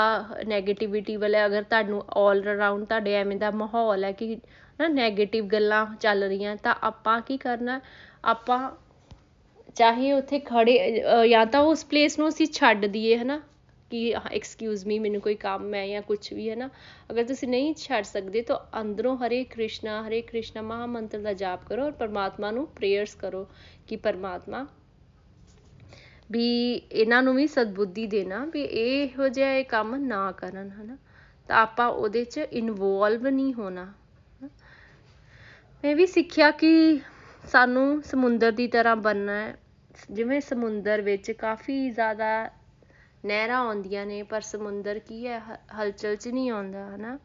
ਨੈਗੇਟਿਵਿਟੀ ਵਾਲੇ ਅਗਰ ਤੁਹਾਨੂੰ ਆਲ ਅਰਾਊਂਡ ਤੁਹਾਡੇ ਐਵੇਂ ਦਾ ਮਾਹੌਲ ਹੈ ਕਿ ਨਾ ਨੈਗੇਟਿਵ ਗੱਲਾਂ ਚੱਲ ਰਹੀਆਂ, ਤਾਂ ਆਪਾਂ ਕੀ ਕਰਨਾ? ਆਪਾਂ ਚਾਹੇ ਉੱਥੇ ਖੜੇ ਜਾਂ ਤਾਂ ਉਸ ਪਲੇਸ ਨੂੰ ਅਸੀਂ ਛੱਡ ਦਈਏ, ਹਨਾ? ਕਿ ਐਕਸਕਿਊਜ਼ ਮੀ ਮੈਨੂੰ ਕੋਈ ਕੰਮ ਹੈ ਜਾਂ ਕੁਝ ਵੀ ਹੈ ਨਾ ਅਗਰ ਤੁਸੀਂ ਨਹੀਂ ਛੱਡ ਸਕਦੇ, ਤਾਂ ਅੰਦਰੋਂ ਹਰੇ ਕ੍ਰਿਸ਼ਨਾ ਹਰੇ ਕ੍ਰਿਸ਼ਨਾ ਮਹਾਮੰਤਰ ਦਾ ਜਾਪ ਕਰੋ ਔਰ ਪਰਮਾਤਮਾ ਨੂੰ ਪ੍ਰੇਅਰਸ ਕਰੋ ਕਿ ਪਰਮਾਤਮਾ ਵੀ ਇਹਨਾਂ ਨੂੰ ਵੀ ਸਦਬੁੱਧੀ ਦੇਣਾ ਵੀ ਇਹੋ ਜਿਹਾ ਇਹ ਕੰਮ ਨਾ ਕਰਨ, ਹਨਾ? ਤਾਂ ਆਪਾਂ ਉਹਦੇ 'ਚ ਇਨਵੋਲਵ ਨਹੀਂ ਹੋਣਾ। ਮੈਂ ਵੀ ਸਿੱਖਿਆ ਕਿ ਸਾਨੂੰ ਸਮੁੰਦਰ ਦੀ ਤਰ੍ਹਾਂ ਬਣਨਾ ਹੈ। ਜਿਵੇਂ ਸਮੁੰਦਰ ਵਿੱਚ ਕਾਫੀ ਜ਼ਿਆਦਾ ਨਹਿਰਾਂ ਆਉਂਦੀਆਂ ਨੇ, ਪਰ ਸਮੁੰਦਰ ਕੀ ਹੈ, ਹਲਚਲ 'ਚ ਨਹੀਂ ਆਉਂਦਾ, ਹਨਾ?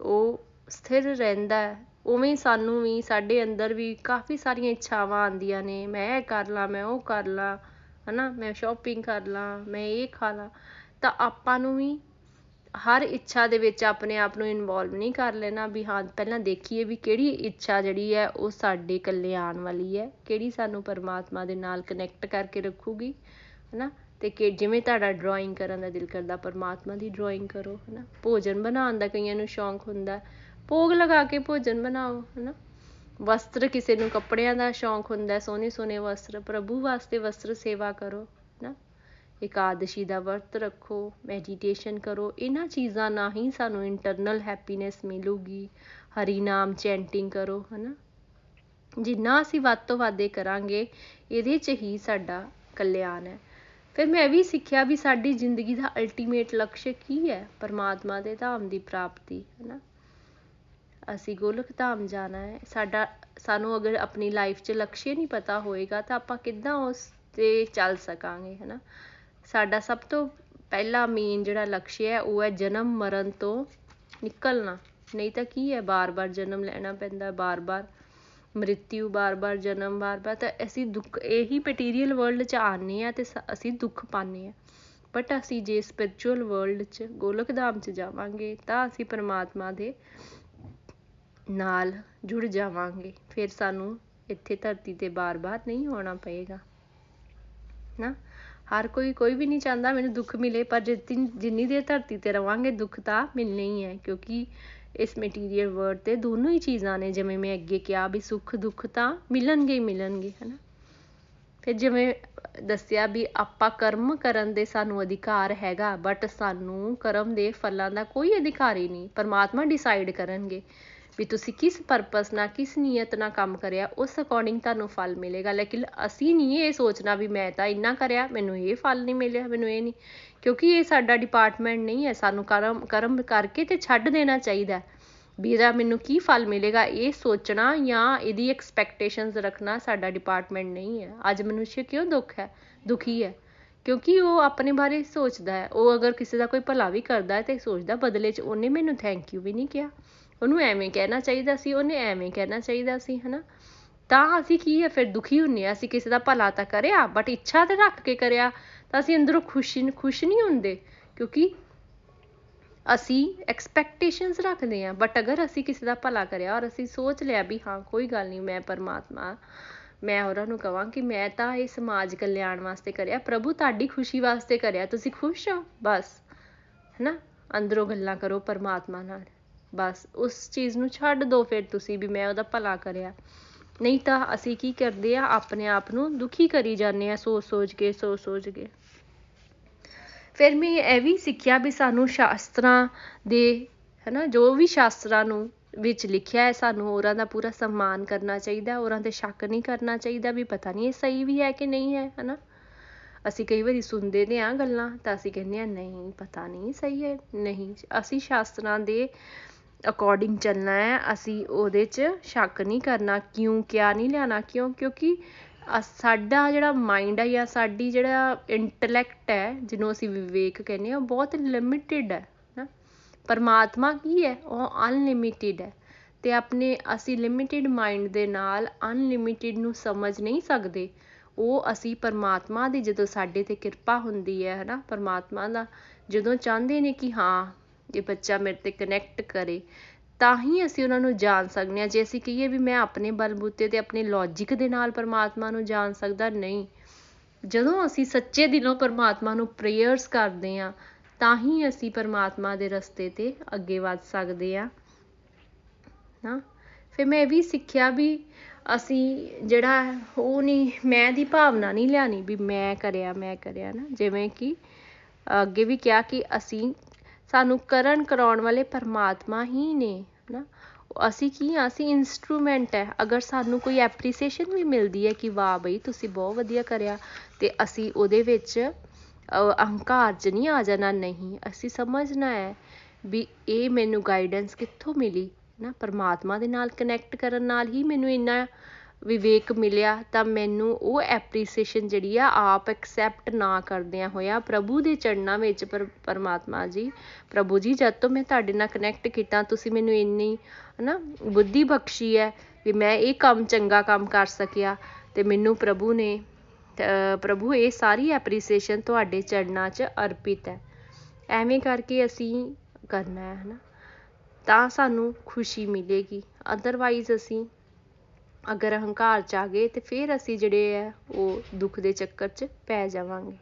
ਉਹ ਸਥਿਰ ਰਹਿੰਦਾ ਹੈ। ਉਵੇਂ ਸਾਨੂੰ ਵੀ ਸਾਡੇ ਅੰਦਰ ਵੀ ਕਾਫੀ ਸਾਰੀਆਂ ਇੱਛਾਵਾਂ ਆਉਂਦੀਆਂ ਨੇ। ਮੈਂ ਇਹ ਕਰ ਲਾਂ, ਮੈਂ ਉਹ ਕਰ ਲਾਂ। ਹਨਾ, ਮੈਂ ਸ਼ਾਪਿੰਗ ਕਰ ਲਾਂ, ਮੈਂ ਇਹ ਖਾ ਲਾਂ, ਤਾਂ ਆਪਾਂ ਨੂੰ ਵੀ ਹਰ ਇੱਛਾ ਦੇ ਵਿੱਚ ਆਪਣੇ ਆਪ ਨੂੰ ਇਨਵੋਲਵ ਨਹੀਂ ਕਰ ਲੈਣਾ ਵੀ ਹਾਂ, ਪਹਿਲਾਂ ਦੇਖੀਏ ਵੀ ਕਿਹੜੀ ਇੱਛਾ ਜਿਹੜੀ ਹੈ ਉਹ ਸਾਡੇ ਕਲਿਆਣ ਵਾਲੀ ਹੈ, ਕਿਹੜੀ ਸਾਨੂੰ ਪਰਮਾਤਮਾ ਦੇ ਨਾਲ ਕਨੈਕਟ ਕਰਕੇ ਰੱਖੂਗੀ, ਹਨਾ, ਤੇ ਕਿ ਜਿਵੇਂ ਤੁਹਾਡਾ ਡਰਾਇੰਗ ਕਰਨ ਦਾ ਦਿਲ ਕਰਦਾ, ਪਰਮਾਤਮਾ ਦੀ ਡਰਾਇੰਗ ਕਰੋ, ਹਨਾ, ਭੋਜਨ ਬਣਾਉਣ ਦਾ ਕਈਆਂ ਨੂੰ ਸ਼ੌਂਕ ਹੁੰਦਾ, ਭੋਗ ਲਗਾ ਕੇ ਭੋਜਨ ਬਣਾਓ, ਹਨਾ। ਵਸਤਰ ਕਿਸੇ ਨੂੰ ਕੱਪੜਿਆਂ ਦਾ ਸ਼ੌਂਕ ਹੁੰਦਾ, ਸੋਹਣੇ ਸੋਹਣੇ ਵਸਤਰ, ਪ੍ਰਭੂ ਵਾਸਤੇ ਵਸਤਰ ਸੇਵਾ ਕਰੋ, ਨਾ। ਇਕਾਦਸ਼ੀ ਦਾ ਵਰਤ ਰੱਖੋ ਮੈਡੀਟੇਸ਼ਨ ਕਰੋ, ਇਹਨਾਂ ਚੀਜ਼ਾਂ ਨਾਲ ਹੀ ਸਾਨੂੰ ਇੰਟਰਨਲ ਹੈਪੀਨੈਸ ਮਿਲੂਗੀ। ਹਰੀ ਨਾਮ ਚੈਂਟਿੰਗ ਕਰੋ, ਹਨਾ। ਜਿੰਨਾ ਅਸੀਂ ਵੱਧ ਤੋਂ ਵੱਧ ਇਹ ਕਰਾਂਗੇ, ਇਹਦੇ 'ਚ ਹੀ ਸਾਡਾ ਕਲਿਆਣ ਹੈ। ਫਿਰ ਮੈਂ ਵੀ ਸਿੱਖਿਆ ਵੀ ਸਾਡੀ ਜ਼ਿੰਦਗੀ ਦਾ ਅਲਟੀਮੇਟ ਲਕਸ਼ ਕੀ ਹੈ? ਪਰਮਾਤਮਾ ਦੇ ਧਾਮ ਦੀ ਪ੍ਰਾਪਤੀ, ਹਨਾ। ਅਸੀਂ ਗੋਲਕ ਧਾਮ ਜਾਣਾ ਹੈ। ਸਾਡਾ, ਸਾਨੂੰ ਅਗਰ ਆਪਣੀ ਲਾਈਫ 'ਚ ਲਕਸ਼ ਨਹੀਂ ਪਤਾ ਹੋਏਗਾ ਤਾਂ ਆਪਾਂ ਕਿੱਦਾਂ ਉਸ ਤੇ ਚੱਲ ਸਕਾਂਗੇ, ਹਨਾ? ਸਾਡਾ ਸਭ ਤੋਂ ਪਹਿਲਾ ਮੇਨ ਜਿਹੜਾ ਲਕਸ਼ ਹੈ, ਉਹ ਹੈ ਜਨਮ ਮਰਨ ਤੋਂ ਨਿਕਲਣਾ। ਨਹੀਂ ਤਾਂ ਕੀ ਹੈ, ਬਾਰ-ਬਾਰ ਜਨਮ ਲੈਣਾ ਪੈਂਦਾ, ਬਾਰ-ਬਾਰ ਮ੍ਰਿਤਿਉ ਬਾਰ-ਬਾਰ ਜਨਮ, ਬਾਰ-ਬਾਰ ਤਾਂ ਅਸੀਂ ਦੁੱਖ, ਇਹੀ ਮਟੀਰੀਅਲ ਵਰਲਡ 'ਚ ਆਨੇ ਆ ਤੇ ਅਸੀਂ ਦੁੱਖ ਪਾਨੇ ਆ ਬਟ ਅਸੀਂ ਜੇ ਸਪਿਰਚੁਅਲ ਵਰਲਡ 'ਚ ਗੋਲਕ ਧਾਮ 'ਚ ਜਾਵਾਂਗੇ ਤਾਂ ਅਸੀਂ ਪਰਮਾਤਮਾ ਦੇ ਨਾਲ ਜੁੜ ਜਾਵਾਂਗੇ। ਫਿਰ ਸਾਨੂੰ ਇੱਥੇ ਧਰਤੀ ਤੇ ਬਾਰ-ਬਾਰ ਨਹੀਂ ਆਉਣਾ ਪਏਗਾ। ਨਾ? ਹਰ ਕੋਈ ਕੋਈ ਵੀ ਨਹੀਂ ਚਾਹੁੰਦਾ ਮੈਨੂੰ ਦੁੱਖ ਮਿਲੇ, ਪਰ ਜਿੰਨੀ ਦੇਰ ਧਰਤੀ ਤੇ ਰਵਾਂਗੇ, ਦੁੱਖ ਤਾਂ ਮਿਲਣੇ ਹੀ ਹੈ, ਕਿਉਂਕਿ ਇਸ ਮਟੀਰੀਅਲ ਵਰਲਡ ਤੇ ਦੋਨੋਂ ਹੀ ਚੀਜ਼ਾਂ ਨੇ। ਜਿਵੇਂ ਮੈਂ ਅੱਗੇ ਕਿਹਾ ਵੀ ਸੁੱਖ, ਦੁੱਖ ਤਾਂ ਮਿਲਣਗੇ ਹੀ ਮਿਲਣਗੇ, ਹਨਾ? ਫਿਰ ਜਿਵੇਂ ਦੱਸਿਆ ਵੀ ਆਪਾਂ ਕਰਮ ਕਰਨ ਦੇ ਸਾਨੂੰ ਅਧਿਕਾਰ ਹੈਗਾ ਬਟ ਸਾਨੂੰ ਕਰਮ ਦੇ ਫਲਾਂ ਦਾ ਕੋਈ ਅਧਿਕਾਰ ਹੀ ਨਹੀਂ। ਪਰਮਾਤਮਾ ਡਿਸਾਈਡ ਕਰਨਗੇ। ਵੀ ਤੁਸੀਂ ਕਿਸ ਪਰਪਸ ਨਾਲ, ਕਿਸ ਨੀਅਤ ਨਾਲ ਕੰਮ ਕਰਿਆ, ਉਸ ਅਕੋਰਡਿੰਗ ਤੁਹਾਨੂੰ ਫਲ ਮਿਲੇਗਾ। ਲੇਕਿਨ ਅਸੀਂ ਨਹੀਂ ਇਹ ਸੋਚਣਾ ਵੀ ਮੈਂ ਤਾਂ ਇੰਨਾ ਕਰਿਆ, ਮੈਨੂੰ ਇਹ ਫਲ ਨਹੀਂ ਮਿਲਿਆ, ਮੈਨੂੰ ਇਹ ਨਹੀਂ। ਕਿਉਂਕਿ ਇਹ ਸਾਡਾ ਡਿਪਾਰਟਮੈਂਟ ਨਹੀਂ ਹੈ, ਸਾਨੂੰ ਕਰਮ ਕਰਮ ਕਰਕੇ ਤੇ ਛੱਡ ਦੇਣਾ ਚਾਹੀਦਾ ਵੀ ਇਹਦਾ ਮੈਨੂੰ ਕੀ ਫਲ ਮਿਲੇਗਾ, ਇਹ ਸੋਚਣਾ ਜਾਂ ਇਹਦੀ ਐਕਸਪੈਕਟੇਸ਼ਨਸ ਰੱਖਣਾ ਸਾਡਾ ਡਿਪਾਰਟਮੈਂਟ ਨਹੀਂ ਹੈ। ਅੱਜ ਮਨੁੱਖ ਕਿਉਂ ਦੁੱਖ ਹੈ, ਦੁਖੀ ਹੈ? ਕਿਉਂਕਿ ਉਹ ਆਪਣੇ ਬਾਰੇ ਸੋਚਦਾ ਹੈ। ਉਹ ਅਗਰ ਕਿਸੇ ਦਾ ਕੋਈ ਭਲਾ ਵੀ ਕਰਦਾ ਹੈ ਤੇ ਸੋਚਦਾ ਬਦਲੇ 'ਚ ਉਹਨੇ ਮੈਨੂੰ ਥੈਂਕ ਯੂ ਵੀ ਨਹੀਂ ਕਿਹਾ। ਉਹਨੂੰ ਐਵੇਂ ਕਹਿਣਾ ਚਾਹੀਦਾ ਸੀ, ਉਹਨੇ ਐਵੇਂ ਕਹਿਣਾ ਚਾਹੀਦਾ ਸੀ, ਹਨਾ? ਤਾਂ ਅਸੀਂ ਕੀ ਹੈ ਫਿਰ ਦੁਖੀ ਹੁੰਨੇ ਆ, ਅਸੀਂ ਕਿਸੇ ਦਾ ਭਲਾ ਤਾਂ ਕਰਿਆ ਬਟ ਇੱਛਾ ਤੇ ਰੱਖ ਕੇ ਕਰਿਆ, ਤਾਂ ਅਸੀਂ ਅੰਦਰੋਂ ਖੁਸ਼ੀ ਖੁਸ਼ ਨਹੀਂ ਹੁੰਦੇ, ਕਿਉਂਕਿ ਅਸੀਂ ਐਕਸਪੈਕਟੇਸ਼ਨਸ ਰੱਖਦੇ ਆ ਬਟ ਅਗਰ ਅਸੀਂ ਕਿਸੇ ਦਾ ਭਲਾ ਕਰਿਆ ਔਰ ਅਸੀਂ ਸੋਚ ਲਿਆ ਵੀ ਹਾਂ, ਕੋਈ ਗੱਲ ਨਹੀਂ, ਮੈਂ ਪਰਮਾਤਮਾ, ਮੈਂ ਉਹਨਾਂ ਨੂੰ ਕਹਾਂ ਕਿ ਮੈਂ ਤਾਂ ਇਹ ਸਮਾਜ ਕਲਿਆਣ ਵਾਸਤੇ ਕਰਿਆ, ਪ੍ਰਭੂ ਤੁਹਾਡੀ ਖੁਸ਼ੀ ਵਾਸਤੇ ਕਰਿਆ, ਤੁਸੀਂ ਖੁਸ਼ ਹੋ? ਬਸ, ਹੈਨਾ? ਅੰਦਰੋਂ ਗੱਲਾਂ ਕਰੋ ਪਰਮਾਤਮਾ ਨਾਲ। ਬਸ ਉਸ ਚੀਜ਼ ਨੂੰ ਛੱਡ ਦਿਓ ਫਿਰ ਤੁਸੀਂ ਵੀ ਮੈਂ ਉਹਦਾ ਭਲਾ ਕਰਿਆ। ਨਹੀਂ ਤਾਂ ਅਸੀਂ ਕੀ ਕਰਦੇ ਆ, ਆਪਣੇ ਆਪ ਨੂੰ ਦੁਖੀ ਕਰੀ ਜਾਂਦੇ ਆ ਸੋਚ ਸੋਚ ਕੇ, ਸੋਚ ਸੋਚ ਕੇ। ਫਿਰ ਮੈਂ ਇਹ ਵੀ ਸਿੱਖਿਆ ਵੀ ਸਾਨੂੰ ਸ਼ਾਸਤਰਾਂ ਦੇ, ਹਨਾ, ਜੋ ਵੀ ਸ਼ਾਸਤਰਾਂ ਨੂੰ ਵਿੱਚ ਲਿਖਿਆ ਹੈ, ਸਾਨੂੰ ਹੋਰਾਂ ਦਾ ਪੂਰਾ ਸਨਮਾਨ ਕਰਨਾ ਚਾਹੀਦਾ, ਹੋਰਾਂ ਤੇ ਸ਼ੱਕ ਨਹੀਂ ਕਰਨਾ ਚਾਹੀਦਾ ਵੀ ਪਤਾ ਨਹੀਂ ਇਹ ਸਹੀ ਵੀ ਹੈ ਕਿ ਨਹੀਂ ਹੈ, ਹਨਾ। ਅਸੀਂ ਕਈ ਵਾਰੀ ਸੁਣਦੇ ਨੇ ਆ ਗੱਲਾਂ ਤਾਂ ਅਸੀਂ ਕਹਿੰਦੇ ਆ ਨਹੀਂ, ਪਤਾ ਨਹੀਂ ਸਹੀ ਹੈ, ਨਹੀਂ। ਅਸੀਂ ਸ਼ਾਸਤਰਾਂ ਦੇ ਅਕੋਰਡਿੰਗ ਚੱਲਣਾ ਹੈ, ਅਸੀਂ ਉਹਦੇ 'ਚ ਸ਼ੱਕ ਨਹੀਂ ਕਰਨਾ, ਕਿਉਂ ਕਿਆ ਨਹੀਂ ਲਿਆਣਾ ਕਿਉਂ? ਕਿਉਂਕਿ ਸਾਡਾ ਜਿਹੜਾ ਮਾਈਂਡ ਹੈ ਜਾਂ ਸਾਡੀ ਜਿਹੜਾ ਇੰਟੈਲੈਕਟ ਹੈ, ਜਿਹਨੂੰ ਅਸੀਂ ਵਿਵੇਕ ਕਹਿੰਦੇ ਆ ਬਹੁਤ ਲਿਮਿਟਿਡ ਹੈ ਨਾ ਪਰਮਾਤਮਾ ਕੀ ਹੈ? ਉਹ ਅਨਲਿਮਿਟਿਡ ਹੈ। ਤੇ ਆਪਣੇ, ਅਸੀਂ ਲਿਮਿਟਿਡ ਮਾਈਂਡ ਦੇ ਨਾਲ ਅਨਲਿਮਿਟਿਡ ਨੂੰ ਸਮਝ ਨਹੀਂ ਸਕਦੇ। ਉਹ ਅਸੀਂ ਪਰਮਾਤਮਾ ਦੀ ਜਦੋਂ ਸਾਡੇ ਤੇ ਕਿਰਪਾ ਹੁੰਦੀ ਹੈ, ਹਨਾ? ਪਰਮਾਤਮਾ ਦਾ ਜਦੋਂ ਚਾਹੁੰਦੇ ਨੇ ਕਿ ਹਾਂ ਇਹ ਬੱਚਾ ਮੇਰੇ ਤੇ ਕਨੈਕਟ ਕਰੇ, ਤਾਂ ਹੀ ਅਸੀਂ ਉਹਨਾਂ ਨੂੰ ਜਾਣ ਸਕਦੇ ਹਾਂ। ਜੇ ਅਸੀਂ ਕਹੀਏ ਵੀ ਮੈਂ ਆਪਣੇ ਬਲਬੂਤੇ ਤੇ ਆਪਣੇ ਲੌਜਿਕ ਦੇ ਨਾਲ ਪਰਮਾਤਮਾ ਨੂੰ ਜਾਣ ਸਕਦਾ, ਨਹੀਂ। ਜਦੋਂ ਅਸੀਂ ਸੱਚੇ ਦਿਲੋਂ ਪਰਮਾਤਮਾ ਨੂੰ ਪ੍ਰੇਅਰਸ ਕਰਦੇ ਹਾਂ, ਤਾਂ ਹੀ ਅਸੀਂ ਪਰਮਾਤਮਾ ਦੇ ਰਸਤੇ ਤੇ ਅੱਗੇ ਵੱਧ ਸਕਦੇ ਹਾਂ। ਨਾ? ਫਿਰ ਮੈਂ ਇਹ ਵੀ ਸਿੱਖਿਆ ਵੀ ਅਸੀਂ ਜਿਹੜਾ ਉਹ ਨਹੀਂ, ਮੈਂ ਦੀ ਭਾਵਨਾ ਨਹੀਂ ਲਿਆਣੀ ਵੀ ਮੈਂ ਕਰਿਆ ਮੈਂ ਕਰਿਆ ਨਾ। ਜਿਵੇਂ ਕਿ ਅੱਗੇ ਵੀ ਕਿਹਾ ਕਿ ਅਸੀਂ ਸਾਨੂੰ ਕਰਨ ਕਰਾਉਣ ਵਾਲੇ ਪਰਮਾਤਮਾ ਹੀ ਨੇ ਨਾ ਅਸੀਂ ਕੀ ਆ? ਅਸੀਂ ਇਨਸਟਰੂਮੈਂਟ ਹੈ। ਅਗਰ ਸਾਨੂੰ ਕੋਈ ਐਪਰੀਸੀਏਸ਼ਨ ਵੀ ਮਿਲਦੀ ਹੈ ਕਿ ਵਾਹ ਬਈ, ਤੁਸੀਂ ਬਹੁਤ ਵਧੀਆ ਕਰਿਆ ਤੇ ਅਸੀਂ ਉਹਦੇ ਵਿੱਚ ਅਹੰਕਾਰ 'ਚ ਨਹੀਂ ਆ ਜਾਣਾ, ਨਹੀਂ, ਅਸੀਂ ਸਮਝਣਾ ਹੈ ਵੀ ਇਹ ਮੈਨੂੰ ਗਾਈਡੈਂਸ ਕਿੱਥੋਂ ਮਿਲੀ ਨਾ ਪਰਮਾਤਮਾ ਦੇ ਨਾਲ ਕਨੈਕਟ ਕਰਨ ਨਾਲ ਹੀ ਮੈਨੂੰ ਇੰਨਾ ਵਿਵੇਕ ਮਿਲਿਆ ਤਾਂ ਮੈਨੂੰ ਉਹ ਐਪਰੀਸੀਏਸ਼ਨ ਜਿਹੜੀ ਆ, ਆਪ ਐਕਸੈਪਟ ਨਾ ਕਰਦਿਆਂ ਹੋਇਆ ਪ੍ਰਭੂ ਦੇ ਚਰਨਾਂ ਵਿੱਚ ਪਰ, ਪਰਮਾਤਮਾ ਜੀ, ਪ੍ਰਭੂ ਜੀ, ਜਦ ਤੋਂ ਮੈਂ ਤੁਹਾਡੇ ਨਾਲ ਕਨੈਕਟ ਕੀਤਾ, ਤੁਸੀਂ ਮੈਨੂੰ ਇੰਨੀ, ਹਨਾ, ਬੁੱਧੀ ਬਖਸ਼ੀ ਹੈ ਵੀ ਮੈਂ ਇਹ ਕੰਮ ਚੰਗਾ ਕੰਮ ਕਰ ਸਕਿਆ ਤੇ ਮੈਨੂੰ ਪ੍ਰਭੂ ਨੇ ਪ੍ਰਭੂ ਇਹ ਸਾਰੀ ਐਪਰੀਸੀਏਸ਼ਨ ਤੁਹਾਡੇ ਚਰਨਾਂ 'ਚ ਅਰਪਿਤ ਹੈ। ਐਵੇਂ ਕਰਕੇ ਅਸੀਂ ਕਰਨਾ ਹੈ, ਹਨਾ, ਤਾਂ ਸਾਨੂੰ ਖੁਸ਼ੀ ਮਿਲੇਗੀ। ਅਦਰਵਾਈਜ਼ ਅਸੀਂ ਅਗਰ ਹੰਕਾਰ 'ਚ ਆ ਗਏ ਤੇ ਫਿਰ ਅਸੀਂ ਜਿਹੜੇ ਆ, ਉਹ ਦੁੱਖ ਦੇ ਚੱਕਰ 'ਚ ਪੈ ਜਾਵਾਂਗੇ।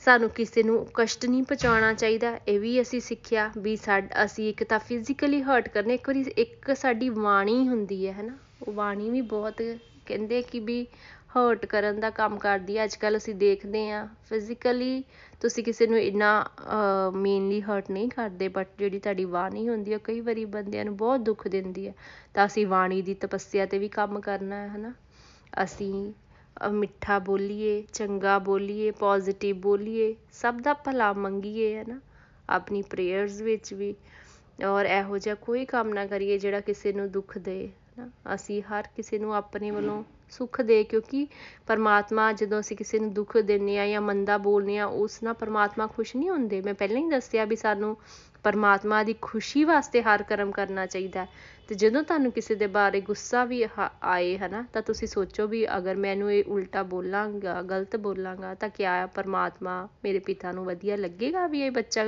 ਸਾਨੂੰ ਕਿਸੇ ਨੂੰ ਕਸ਼ਟ ਨਹੀਂ ਪਹੁੰਚਾਉਣਾ ਚਾਹੀਦਾ। ਇਹ ਵੀ ਅਸੀਂ ਸਿੱਖਿਆ ਵੀ ਸਾਡ, ਅਸੀਂ ਇੱਕ ਤਾਂ ਫਿਜ਼ੀਕਲੀ ਹਰਟ ਕਰਨੇ, ਇੱਕ ਵਾਰੀ ਇੱਕ ਸਾਡੀ ਬਾਣੀ ਹੁੰਦੀ ਹੈ, ਹਨਾ? ਉਹ ਬਾਣੀ ਵੀ ਬਹੁਤ ਕਹਿੰਦੇ ਕਿ ਵੀ ਹਰਟ ਕਰਨ ਦਾ ਕੰਮ ਕਰਦੀ ਹੈ ਅੱਜ ਕੱਲ੍ਹ ਅਸੀਂ ਦੇਖਦੇ ਹਾਂ ਫਿਜ਼ੀਕਲੀ ਤੁਸੀਂ ਕਿਸੇ ਨੂੰ ਇੰਨਾ ਮੇਨਲੀ ਹਰਟ ਨਹੀਂ ਕਰਦੇ ਬਟ ਜਿਹੜੀ ਤੁਹਾਡੀ ਬਾਣੀ ਹੁੰਦੀ ਹੈ ਕਈ ਵਾਰੀ ਬੰਦਿਆਂ ਨੂੰ ਬਹੁਤ ਦੁੱਖ ਦਿੰਦੀ ਹੈ ਤਾਂ ਅਸੀਂ ਬਾਣੀ ਦੀ ਤਪੱਸਿਆ 'ਤੇ ਵੀ ਕੰਮ ਕਰਨਾ ਹੈ ਹੈ ਨਾ ਅਸੀਂ ਮਿੱਠਾ ਬੋਲੀਏ, ਚੰਗਾ ਬੋਲੀਏ ਪੋਜ਼ਿਟਿਵ ਬੋਲੀਏ, ਸਭ ਦਾ ਭਲਾ ਮੰਗੀਏ ਹੈ ਨਾ ਆਪਣੀ ਪ੍ਰੇਅਰਸ ਵਿੱਚ ਵੀ। ਔਰ ਇਹੋ ਜਿਹਾ ਕੋਈ ਕੰਮ ਨਾ ਕਰੀਏ ਜਿਹੜਾ ਕਿਸੇ ਨੂੰ ਦੁੱਖ ਦੇ ਨਾ ਅਸੀਂ ਹਰ ਕਿਸੇ ਨੂੰ ਆਪਣੇ ਵੱਲੋਂ ਸੁੱਖ ਦੇ, ਕਿਉਂਕਿ ਪਰਮਾਤਮਾ ਜਦੋਂ ਅਸੀਂ ਕਿਸੇ ਨੂੰ ਦੁੱਖ ਦਿੰਦੇ ਆ ਜਾਂ ਮੰਦਾ ਬੋਲਦੇ ਆ ਉਸ ਨਾਲ ਪਰਮਾਤਮਾ ਖੁਸ਼ ਨਹੀਂ ਹੁੰਦੇ। ਮੈਂ ਪਹਿਲਾਂ ਹੀ ਦੱਸਿਆ ਵੀ ਸਾਨੂੰ ਪਰਮਾਤਮਾ ਦੀ ਖੁਸ਼ੀ ਵਾਸਤੇ ਹਰ ਕਰਮ ਕਰਨਾ ਚਾਹੀਦਾ ਤੇ ਜਦੋਂ ਤੁਹਾਨੂੰ ਕਿਸੇ ਦੇ ਬਾਰੇ ਗੁੱਸਾ ਵੀ ਆਏ, ਹਨਾ, ਤਾਂ ਤੁਸੀਂ ਸੋਚੋ ਵੀ ਅਗਰ ਮੈਨੂੰ ਇਹ ਉਲਟਾ ਬੋਲਾਂਗਾ, ਗਲਤ ਬੋਲਾਂਗਾ, ਤਾਂ ਕਿਆ ਪਰਮਾਤਮਾ ਮੇਰੇ ਪਿਤਾ ਨੂੰ ਵਧੀਆ ਲੱਗੇਗਾ ਵੀ ਇਹ ਬੱਚਾ,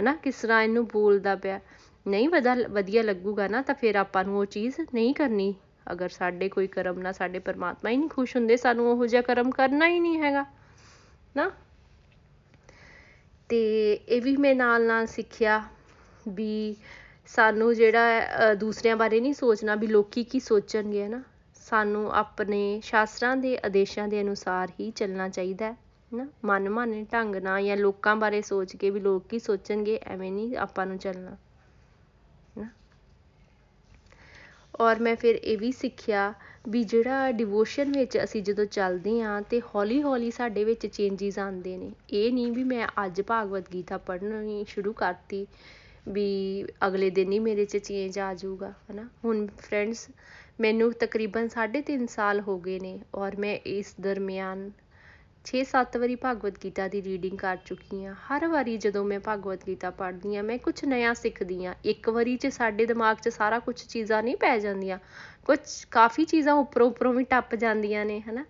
ਹਨਾ, ਕਿਸ ਤਰ੍ਹਾਂ ਇਹਨੂੰ ਬੋਲਦਾ ਪਿਆ। ਨਹੀਂ ਵਧਾ, ਵਧੀਆ ਲੱਗੂਗਾ ਨਾ, ਤਾਂ ਫਿਰ ਆਪਾਂ ਨੂੰ ਉਹ ਚੀਜ਼ ਨਹੀਂ ਕਰਨੀ ਅਗਰ ਸਾਡੇ ਕੋਈ ਕਰਮ ਨਾਲ ਸਾਡੇ ਪਰਮਾਤਮਾ ਹੀ ਨਹੀਂ ਖੁਸ਼ ਹੁੰਦੇ, ਸਾਨੂੰ ਉਹੋ ਜਿਹਾ ਕਰਮ ਕਰਨਾ ਹੀ ਨਹੀਂ ਹੈਗਾ, ਨਾ? ਤੇ ਇਹ ਵੀ ਮੈਂ ਨਾਲ ਨਾਲ ਸਿੱਖਿਆ ਵੀ ਸਾਨੂੰ ਜਿਹੜਾ ਦੂਸਰਿਆਂ ਬਾਰੇ ਨਹੀਂ ਸੋਚਣਾ, ਵੀ ਲੋਕੀ ਕੀ ਸੋਚਣਗੇ ਨਾ? ਸਾਨੂੰ ਆਪਣੇ ਸ਼ਾਸਤਰਾਂ ਦੇ ਆਦੇਸ਼ਾਂ ਦੇ ਅਨੁਸਾਰ ਹੀ ਚੱਲਣਾ ਚਾਹੀਦਾ ਹੈ ਨਾ? ਮਨ ਮਾਨੇ ਢੰਗ ਨਾਲ ਜਾਂ ਲੋਕਾਂ ਬਾਰੇ ਸੋਚ ਕੇ ਵੀ ਲੋਕ ਕੀ ਸੋਚਣਗੇ, ਐਵੇਂ ਨਹੀਂ ਆਪਾਂ ਨੂੰ ਚੱਲਣਾ ਨਾ ਔਰ ਮੈਂ ਫਿਰ ਇਹ ਵੀ ਸਿੱਖਿਆ ਵੀ ਜਿਹੜਾ ਡਿਵੋਸ਼ਨ ਵਿੱਚ ਅਸੀਂ ਜਦੋਂ ਚੱਲਦੇ ਹਾਂ ਤੇ ਹੌਲੀ ਹੌਲੀ ਸਾਡੇ ਵਿੱਚ ਚੇਂਜਸ ਆਉਂਦੇ ਨੇ। ਇਹ ਨਹੀਂ ਵੀ ਮੈਂ ਅੱਜ ਭਾਗਵਤ ਗੀਤਾ ਪੜ੍ਹਨੀ ਸ਼ੁਰੂ ਕਰਤੀ ਵੀ ਅਗਲੇ ਦਿਨ ਹੀ ਮੇਰੇ 'ਚ ਚੇਂਜ ਆ ਜਾਊਗਾ, ਹਨਾ? ਹੁਣ ਫਰੈਂਡਸ ਮੈਨੂੰ ਤਕਰੀਬਨ 3.5 ਸਾਲ ਹੋ ਗਏ ਨੇ ਔਰ ਮੈਂ ਇਸ ਦਰਮਿਆਨ 6-7 ਵਾਰੀ ਭਗਵਦ ਗੀਤਾ ਦੀ ਰੀਡਿੰਗ ਕਰ ਚੁੱਕੀ ਹਾਂ। ਹਰ ਵਾਰੀ ਜਦੋਂ ਮੈਂ ਭਗਵਦ ਗੀਤਾ ਪੜ੍ਹਦੀ ਹਾਂ, ਮੈਂ ਕੁਝ ਨਵਾਂ ਸਿੱਖਦੀ ਹਾਂ। ਇੱਕ ਵਾਰੀ 'ਚ ਸਾਡੇ ਦਿਮਾਗ 'ਚ ਸਾਰਾ ਕੁਝ ਚੀਜ਼ਾਂ ਨਹੀਂ ਪੈ ਜਾਂਦੀਆਂ। ਕੁਝ ਕਾਫੀ ਚੀਜ਼ਾਂ ਉੱਪਰੋਂ ਉੱਪਰੋਂ ਵੀ ਟੱਪ ਜਾਂਦੀਆਂ ਨੇ, ਹਨਾ?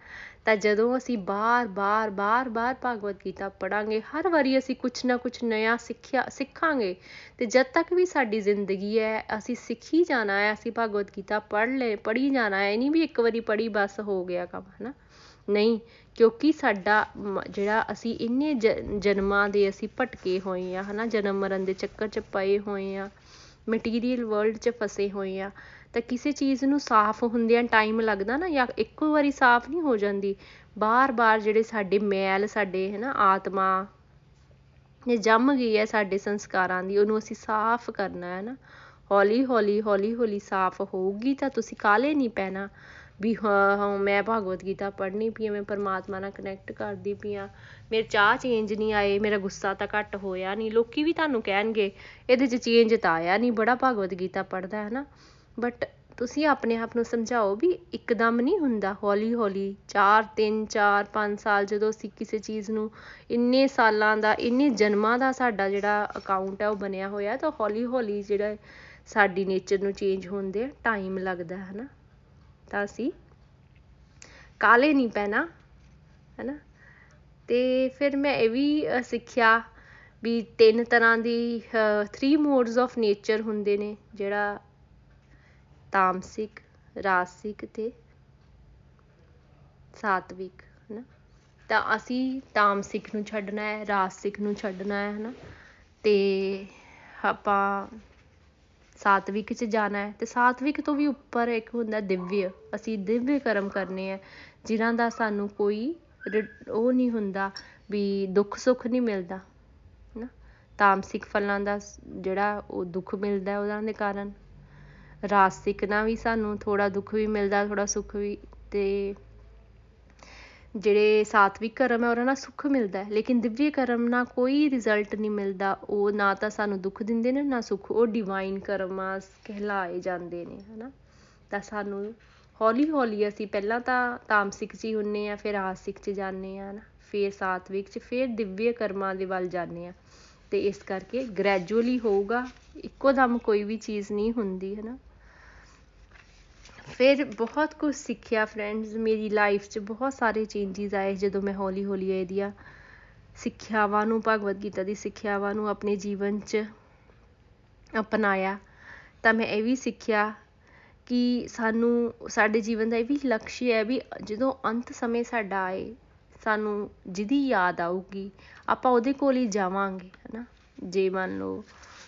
ਤਾਂ ਜਦੋਂ ਅਸੀਂ ਬਾਰ ਬਾਰ ਬਾਰ ਬਾਰ ਭਗਵਦ ਗੀਤਾ ਪੜਾਂਗੇ ਹਰ ਵਾਰੀ ਅਸੀਂ ਕੁਝ ਨਾ ਕੁਝ ਨਵਾਂ ਸਿੱਖਿਆ, ਸਿੱਖਾਂਗੇ। ਤੇ ਜਦ ਤੱਕ ਵੀ ਸਾਡੀ ਜ਼ਿੰਦਗੀ ਹੈ, ਅਸੀਂ ਸਿੱਖੀ ਜਾਣਾ ਹੈ, ਅਸੀਂ ਭਗਵਦ ਗੀਤਾ ਪੜ੍ਹ ਲੈ ਪੜ੍ਹੀ ਜਾਣਾ ਹੈ ਨਹੀਂ ਵੀ ਇੱਕ ਵਾਰੀ ਪੜ੍ਹੀ ਬਸ ਹੋ ਗਿਆ ਕੰਮ, ਹਨਾ? ਨਹੀਂ, ਕਿਉਂਕਿ ਸਾਡਾ ਜਿਹੜਾ ਅਸੀਂ ਇੰਨੇ ਜਨਮਾਂ ਦੇ ਅਸੀਂ ਭਟਕੇ ਹੋਏ ਆ ਹਨਾ, ਜਨਮ ਮਰਨ ਦੇ ਚੱਕਰ 'ਚ ਪਏ ਹੋਏ ਆ ਮਟੀਰੀਅਲ ਵਰਲਡ 'ਚ ਫਸੇ ਹੋਏ ਆ ਤਾਂ ਕਿਸੇ ਚੀਜ਼ ਨੂੰ ਸਾਫ਼ ਹੁੰਦਿਆਂ ਟਾਈਮ ਲੱਗਦਾ ਨਾ, ਜਾਂ ਇੱਕੋ ਵਾਰੀ ਸਾਫ਼ ਨਹੀਂ ਹੋ ਜਾਂਦੀ, ਬਾਰ-ਬਾਰ ਜਿਹੜੇ ਸਾਡੇ ਮੈਲ, ਸਾਡੇ ਹੈ ਨਾ ਆਤਮਾ ਇਹ ਜੰਮ ਗਈ ਹੈ ਸਾਡੇ ਸੰਸਕਾਰਾਂ ਦੀ, ਉਹਨੂੰ ਅਸੀਂ ਸਾਫ਼ ਕਰਨਾ ਹੈ ਨਾ ਹੌਲੀ ਹੌਲੀ ਹੌਲੀ ਹੌਲੀ ਸਾਫ਼ ਹੋਊਗੀ ਤਾਂ ਤੁਸੀਂ ਕਾਲੇ ਨਹੀਂ ਪੈਣਾ ਵੀ ਹਾਂ ਹਾਂ, ਮੈਂ ਭਗਵਤ ਗੀਤਾ ਪੜ੍ਹਨੀ ਪਈ ਮੈਂ ਪਰਮਾਤਮਾ ਨਾਲ ਕਨੈਕਟ ਕਰਦੀ ਪਈ ਆ। ਮੇਰੇ ਚਾਹ ਚੇਂਜ ਨਹੀਂ ਆਏ, ਮੇਰਾ ਗੁੱਸਾ ਤਾਂ ਘੱਟ ਹੋਇਆ ਨਹੀਂ, ਲੋਕੀ ਵੀ ਤੁਹਾਨੂੰ ਕਹਿਣਗੇ, ਇਹਦੇ 'ਚ ਚੇਂਜ ਤਾਂ ਆਇਆ ਨਹੀਂ, ਬੜਾ ਭਗਵਤ ਗੀਤਾ ਪੜ੍ਹਦਾ ਹੈ ਨਾ। ਬਟ ਤੁਸੀਂ ਆਪਣੇ ਆਪ ਨੂੰ ਸਮਝਾਓ ਵੀ ਇੱਕਦਮ ਨਹੀਂ ਹੁੰਦਾ, ਹੌਲੀ ਹੌਲੀ 4 3 4 5 ਸਾਲ ਜਦੋਂ ਅਸੀਂ ਕਿਸੇ ਚੀਜ਼ ਨੂੰ ਇੰਨੇ ਸਾਲਾਂ ਦਾ, ਇੰਨੇ ਜਨਮਾਂ ਦਾ ਸਾਡਾ ਜਿਹੜਾ ਅਕਾਊਂਟ ਹੈ ਉਹ ਬਣਿਆ ਹੋਇਆ, ਤਾਂ ਹੌਲੀ ਹੌਲੀ ਜਿਹੜਾ ਸਾਡੀ ਨੇਚਰ ਨੂੰ ਚੇਂਜ ਹੁੰਦੇ ਟਾਈਮ ਲੱਗਦਾ ਹੈ ਨਾ। ਤਾਂ ਅਸੀਂ ਕਾਲੇ ਨਹੀਂ ਪੈਣਾ ਹੈ ਨਾ ਤੇ ਫਿਰ ਮੈਂ ਇਹ ਵੀ ਸਿੱਖਿਆ ਵੀ ਤਿੰਨ ਤਰ੍ਹਾਂ ਦੀ 3 ਮੋਡਸ ਆਫ ਨੇਚਰ ਹੁੰਦੇ ਨੇ, ਜਿਹੜਾ ਤਾਮਸਿਕ, ਰਾਸਿਕ ਤੇ ਸਾਤਵਿਕ, ਹਨਾ? ਤਾਂ ਅਸੀਂ ਤਾਮਸਿਕ ਨੂੰ ਛੱਡਣਾ ਹੈ, ਰਾਸਿਕ ਨੂੰ ਛੱਡਣਾ ਹੈ, ਹਨਾ? ਤੇ ਆਪਾਂ ਸਾਤਵਿਕ 'ਚ ਜਾਣਾ ਹੈ ਤੇ ਸਾਤਵਿਕ ਤੋਂ ਵੀ ਉੱਪਰ ਇੱਕ ਹੁੰਦਾ ਦਿਵਯ, ਅਸੀਂ ਦਿਵਯ ਕਰਮ ਕਰਨੇ ਆ ਜਿਨ੍ਹਾਂ ਦਾ ਸਾਨੂੰ ਕੋਈ ਉਹ ਨਹੀਂ ਹੁੰਦਾ ਵੀ ਦੁੱਖ ਸੁੱਖ ਨਹੀਂ ਮਿਲਦਾ, ਹਨਾ? ਤਾਮਸਿਕ ਫਲਾਂ ਦਾ ਜਿਹੜਾ ਉਹ ਦੁੱਖ ਮਿਲਦਾ ਉਹਨਾਂ ਦੇ ਕਾਰਨ। ਰਾਸਿਕ ਨਾਲ ਵੀ ਸਾਨੂੰ ਥੋੜਾ ਦੁੱਖ ਵੀ ਮਿਲਦਾ ਥੋੜਾ ਸੁੱਖ ਵੀ, ਤੇ ਜਿਹੜੇ ਸਾਤਵਿਕ ਕਰਮ ਹੈ, ਉਹਨਾਂ ਨਾਲ ਸੁੱਖ ਮਿਲਦਾ ਹੈ। ਲੇਕਿਨ ਦਿਵਯ ਕਰਮ ਨਾਲ ਕੋਈ ਰਿਜ਼ਲਟ ਨਹੀਂ ਮਿਲਦਾ। ਉਹ ਨਾ ਤਾਂ ਸਾਨੂੰ ਦੁੱਖ ਦਿੰਦੇ ਨੇ, ਨਾ ਸੁੱਖ। ਉਹ ਡਿਵਾਈਨ ਕਰਮਾਂ ਕਹਿਲਾਏ ਜਾਂਦੇ ਨੇ, ਹਨਾ? ਤਾਂ ਸਾਨੂੰ ਹੌਲੀ ਹੌਲੀ ਅਸੀਂ ਪਹਿਲਾਂ ਤਾਂ ਤਾਮਸਿਕ 'ਚ ਹੀ ਹੁੰਨੇ ਆ ਫਿਰ ਆਸਿਕ 'ਚ ਜਾਂਦੇ ਆ ਨਾ ਫਿਰ ਸਾਤਵਿਕ 'ਚ, ਫਿਰ ਦਿਵਯ ਕਰਮਾਂ ਦੇ ਵੱਲ ਜਾਂਦੇ ਆ ਤੇ ਇਸ ਕਰਕੇ ਗ੍ਰੈਜੂਅਲੀ ਹੋਊਗਾ। ਇੱਕੋ ਦਮ ਕੋਈ ਵੀ ਚੀਜ਼ ਨਹੀਂ ਹੁੰਦੀ, ਹਨਾ? ਫਿਰ ਬਹੁਤ ਕੁਝ ਸਿੱਖਿਆ ਫਰੈਂਡਸ ਮੇਰੀ ਲਾਈਫ 'ਚ ਬਹੁਤ ਸਾਰੇ ਚੇਂਜਿਸ ਆਏ ਜਦੋਂ ਮੈਂ ਹੌਲੀ ਹੌਲੀ ਇਹਦੀਆਂ ਸਿੱਖਿਆਵਾਂ ਨੂੰ, ਭਗਵਦ ਗੀਤਾ ਦੀ ਸਿੱਖਿਆਵਾਂ ਨੂੰ ਆਪਣੇ ਜੀਵਨ 'ਚ ਅਪਣਾਇਆ। ਤਾਂ ਮੈਂ ਇਹ ਵੀ ਸਿੱਖਿਆ ਕਿ ਸਾਨੂੰ, ਸਾਡੇ ਜੀਵਨ ਦਾ ਇਹ ਵੀ ਲਕਸ਼ ਹੈ ਵੀ ਜਦੋਂ ਅੰਤ ਸਮੇਂ ਸਾਡਾ ਆਏ, ਸਾਨੂੰ ਜਿਹਦੀ ਯਾਦ ਆਊਗੀ, ਆਪਾਂ ਉਹਦੇ ਕੋਲ ਹੀ ਜਾਵਾਂਗੇ, ਹਨਾ? ਜੇ ਮੰਨ ਲਓ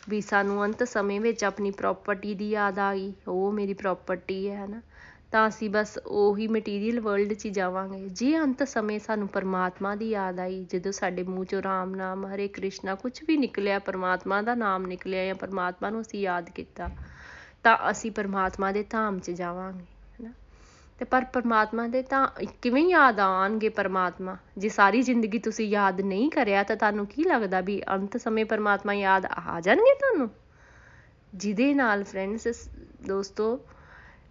ਵੀ ਸਾਨੂੰ ਅੰਤ ਸਮੇਂ ਵਿੱਚ ਆਪਣੀ ਪ੍ਰੋਪਰਟੀ ਦੀ ਯਾਦ ਆ ਗਈ, ਉਹ ਮੇਰੀ ਪ੍ਰੋਪਰਟੀ ਹੈ ਹਨਾ। ਤਾਂ ਅਸੀਂ ਬਸ ਉਹੀ ਮਟੀਰੀਅਲ ਵਰਲਡ 'ਚ ਹੀ ਜਾਵਾਂਗੇ। ਜੇ ਅੰਤ ਸਮੇਂ ਸਾਨੂੰ ਪਰਮਾਤਮਾ ਦੀ ਯਾਦ ਆਈ, ਜਦੋਂ ਸਾਡੇ ਮੂੰਹ 'ਚੋਂ ਰਾਮ ਨਾਮ, ਹਰੇ ਕ੍ਰਿਸ਼ਨਾ ਕੁਝ ਵੀ ਨਿਕਲਿਆ, ਪਰਮਾਤਮਾ ਦਾ ਨਾਮ ਨਿਕਲਿਆ ਜਾਂ ਪਰਮਾਤਮਾ ਨੂੰ ਅਸੀਂ ਯਾਦ ਕੀਤਾ, ਤਾਂ ਅਸੀਂ ਪਰਮਾਤਮਾ ਦੇ ਧਾਮ 'ਚ ਜਾਵਾਂਗੇ। ਹਨਾ ਤੇ ਪਰ ਪਰਮਾਤਮਾ ਦੇ ਤਾਂ ਕਿਵੇਂ ਯਾਦ ਆਉਣਗੇ ਪਰਮਾਤਮਾ? ਜੇ ਸਾਰੀ ਜ਼ਿੰਦਗੀ ਤੁਸੀਂ ਯਾਦ ਨਹੀਂ ਕਰਿਆ ਤਾਂ ਤੁਹਾਨੂੰ ਕੀ ਲੱਗਦਾ ਵੀ ਅੰਤ ਸਮੇਂ ਪਰਮਾਤਮਾ ਯਾਦ ਆ ਜਾਣਗੇ ਤੁਹਾਨੂੰ? ਜਿਹਦੇ ਨਾਲ ਫਰੈਂਡਸ ਦੋਸਤੋ,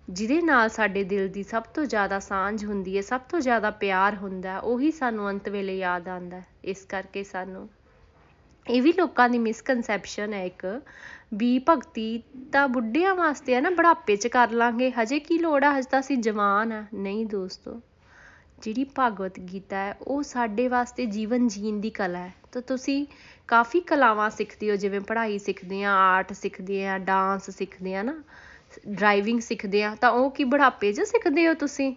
ਜਿਹਦੇ ਨਾਲ ਸਾਡੇ ਦਿਲ ਦੀ ਸਭ ਤੋਂ ਜ਼ਿਆਦਾ ਸਾਂਝ ਹੁੰਦੀ ਹੈ, ਸਭ ਤੋਂ ਜ਼ਿਆਦਾ ਪਿਆਰ ਹੁੰਦਾ, ਉਹੀ ਸਾਨੂੰ ਅੰਤ ਵੇਲੇ ਯਾਦ ਆਉਂਦਾ ਇਸ ਕਰਕੇ ਸਾਨੂੰ ਇਹ ਵੀ ਲੋਕਾਂ ਦੀ ਮਿਸਕਨਸੈਪਸ਼ਨ ਹੈ ਇੱਕ, ਵੀ ਭਗਤੀ ਤਾਂ ਬੁੱਢਿਆਂ ਵਾਸਤੇ ਹੈ ਨਾ, ਬੁਢਾਪੇ 'ਚ ਕਰ ਲਾਂਗੇ। ਹਜੇ ਕੀ ਲੋੜ ਆ? ਹਜੇ ਤਾਂ ਅਸੀਂ ਜਵਾਨ ਆ। ਨਹੀਂ ਦੋਸਤੋ, ਜਿਹੜੀ ਭਗਵਤ ਗੀਤਾ ਹੈ, ਉਹ ਸਾਡੇ ਵਾਸਤੇ ਜੀਵਨ ਜੀਣ ਦੀ ਕਲਾ ਹੈ। ਤਾਂ ਤੁਸੀਂ ਕਾਫੀ ਕਲਾਵਾਂ ਸਿੱਖਦੇ ਹੋ, ਜਿਵੇਂ ਪੜ੍ਹਾਈ ਸਿੱਖਦੇ ਆ, ਆਰਟ ਸਿੱਖਦੇ ਆ, ਡਾਂਸ ਸਿੱਖਦੇ ਆ ਨਾ, ਡਰਾਈਵਿੰਗ ਸਿੱਖਦੇ ਆ। ਤਾਂ ਉਹ ਕੀ ਬੁਢਾਪੇ 'ਚ ਸਿੱਖਦੇ ਹੋ ਤੁਸੀਂ?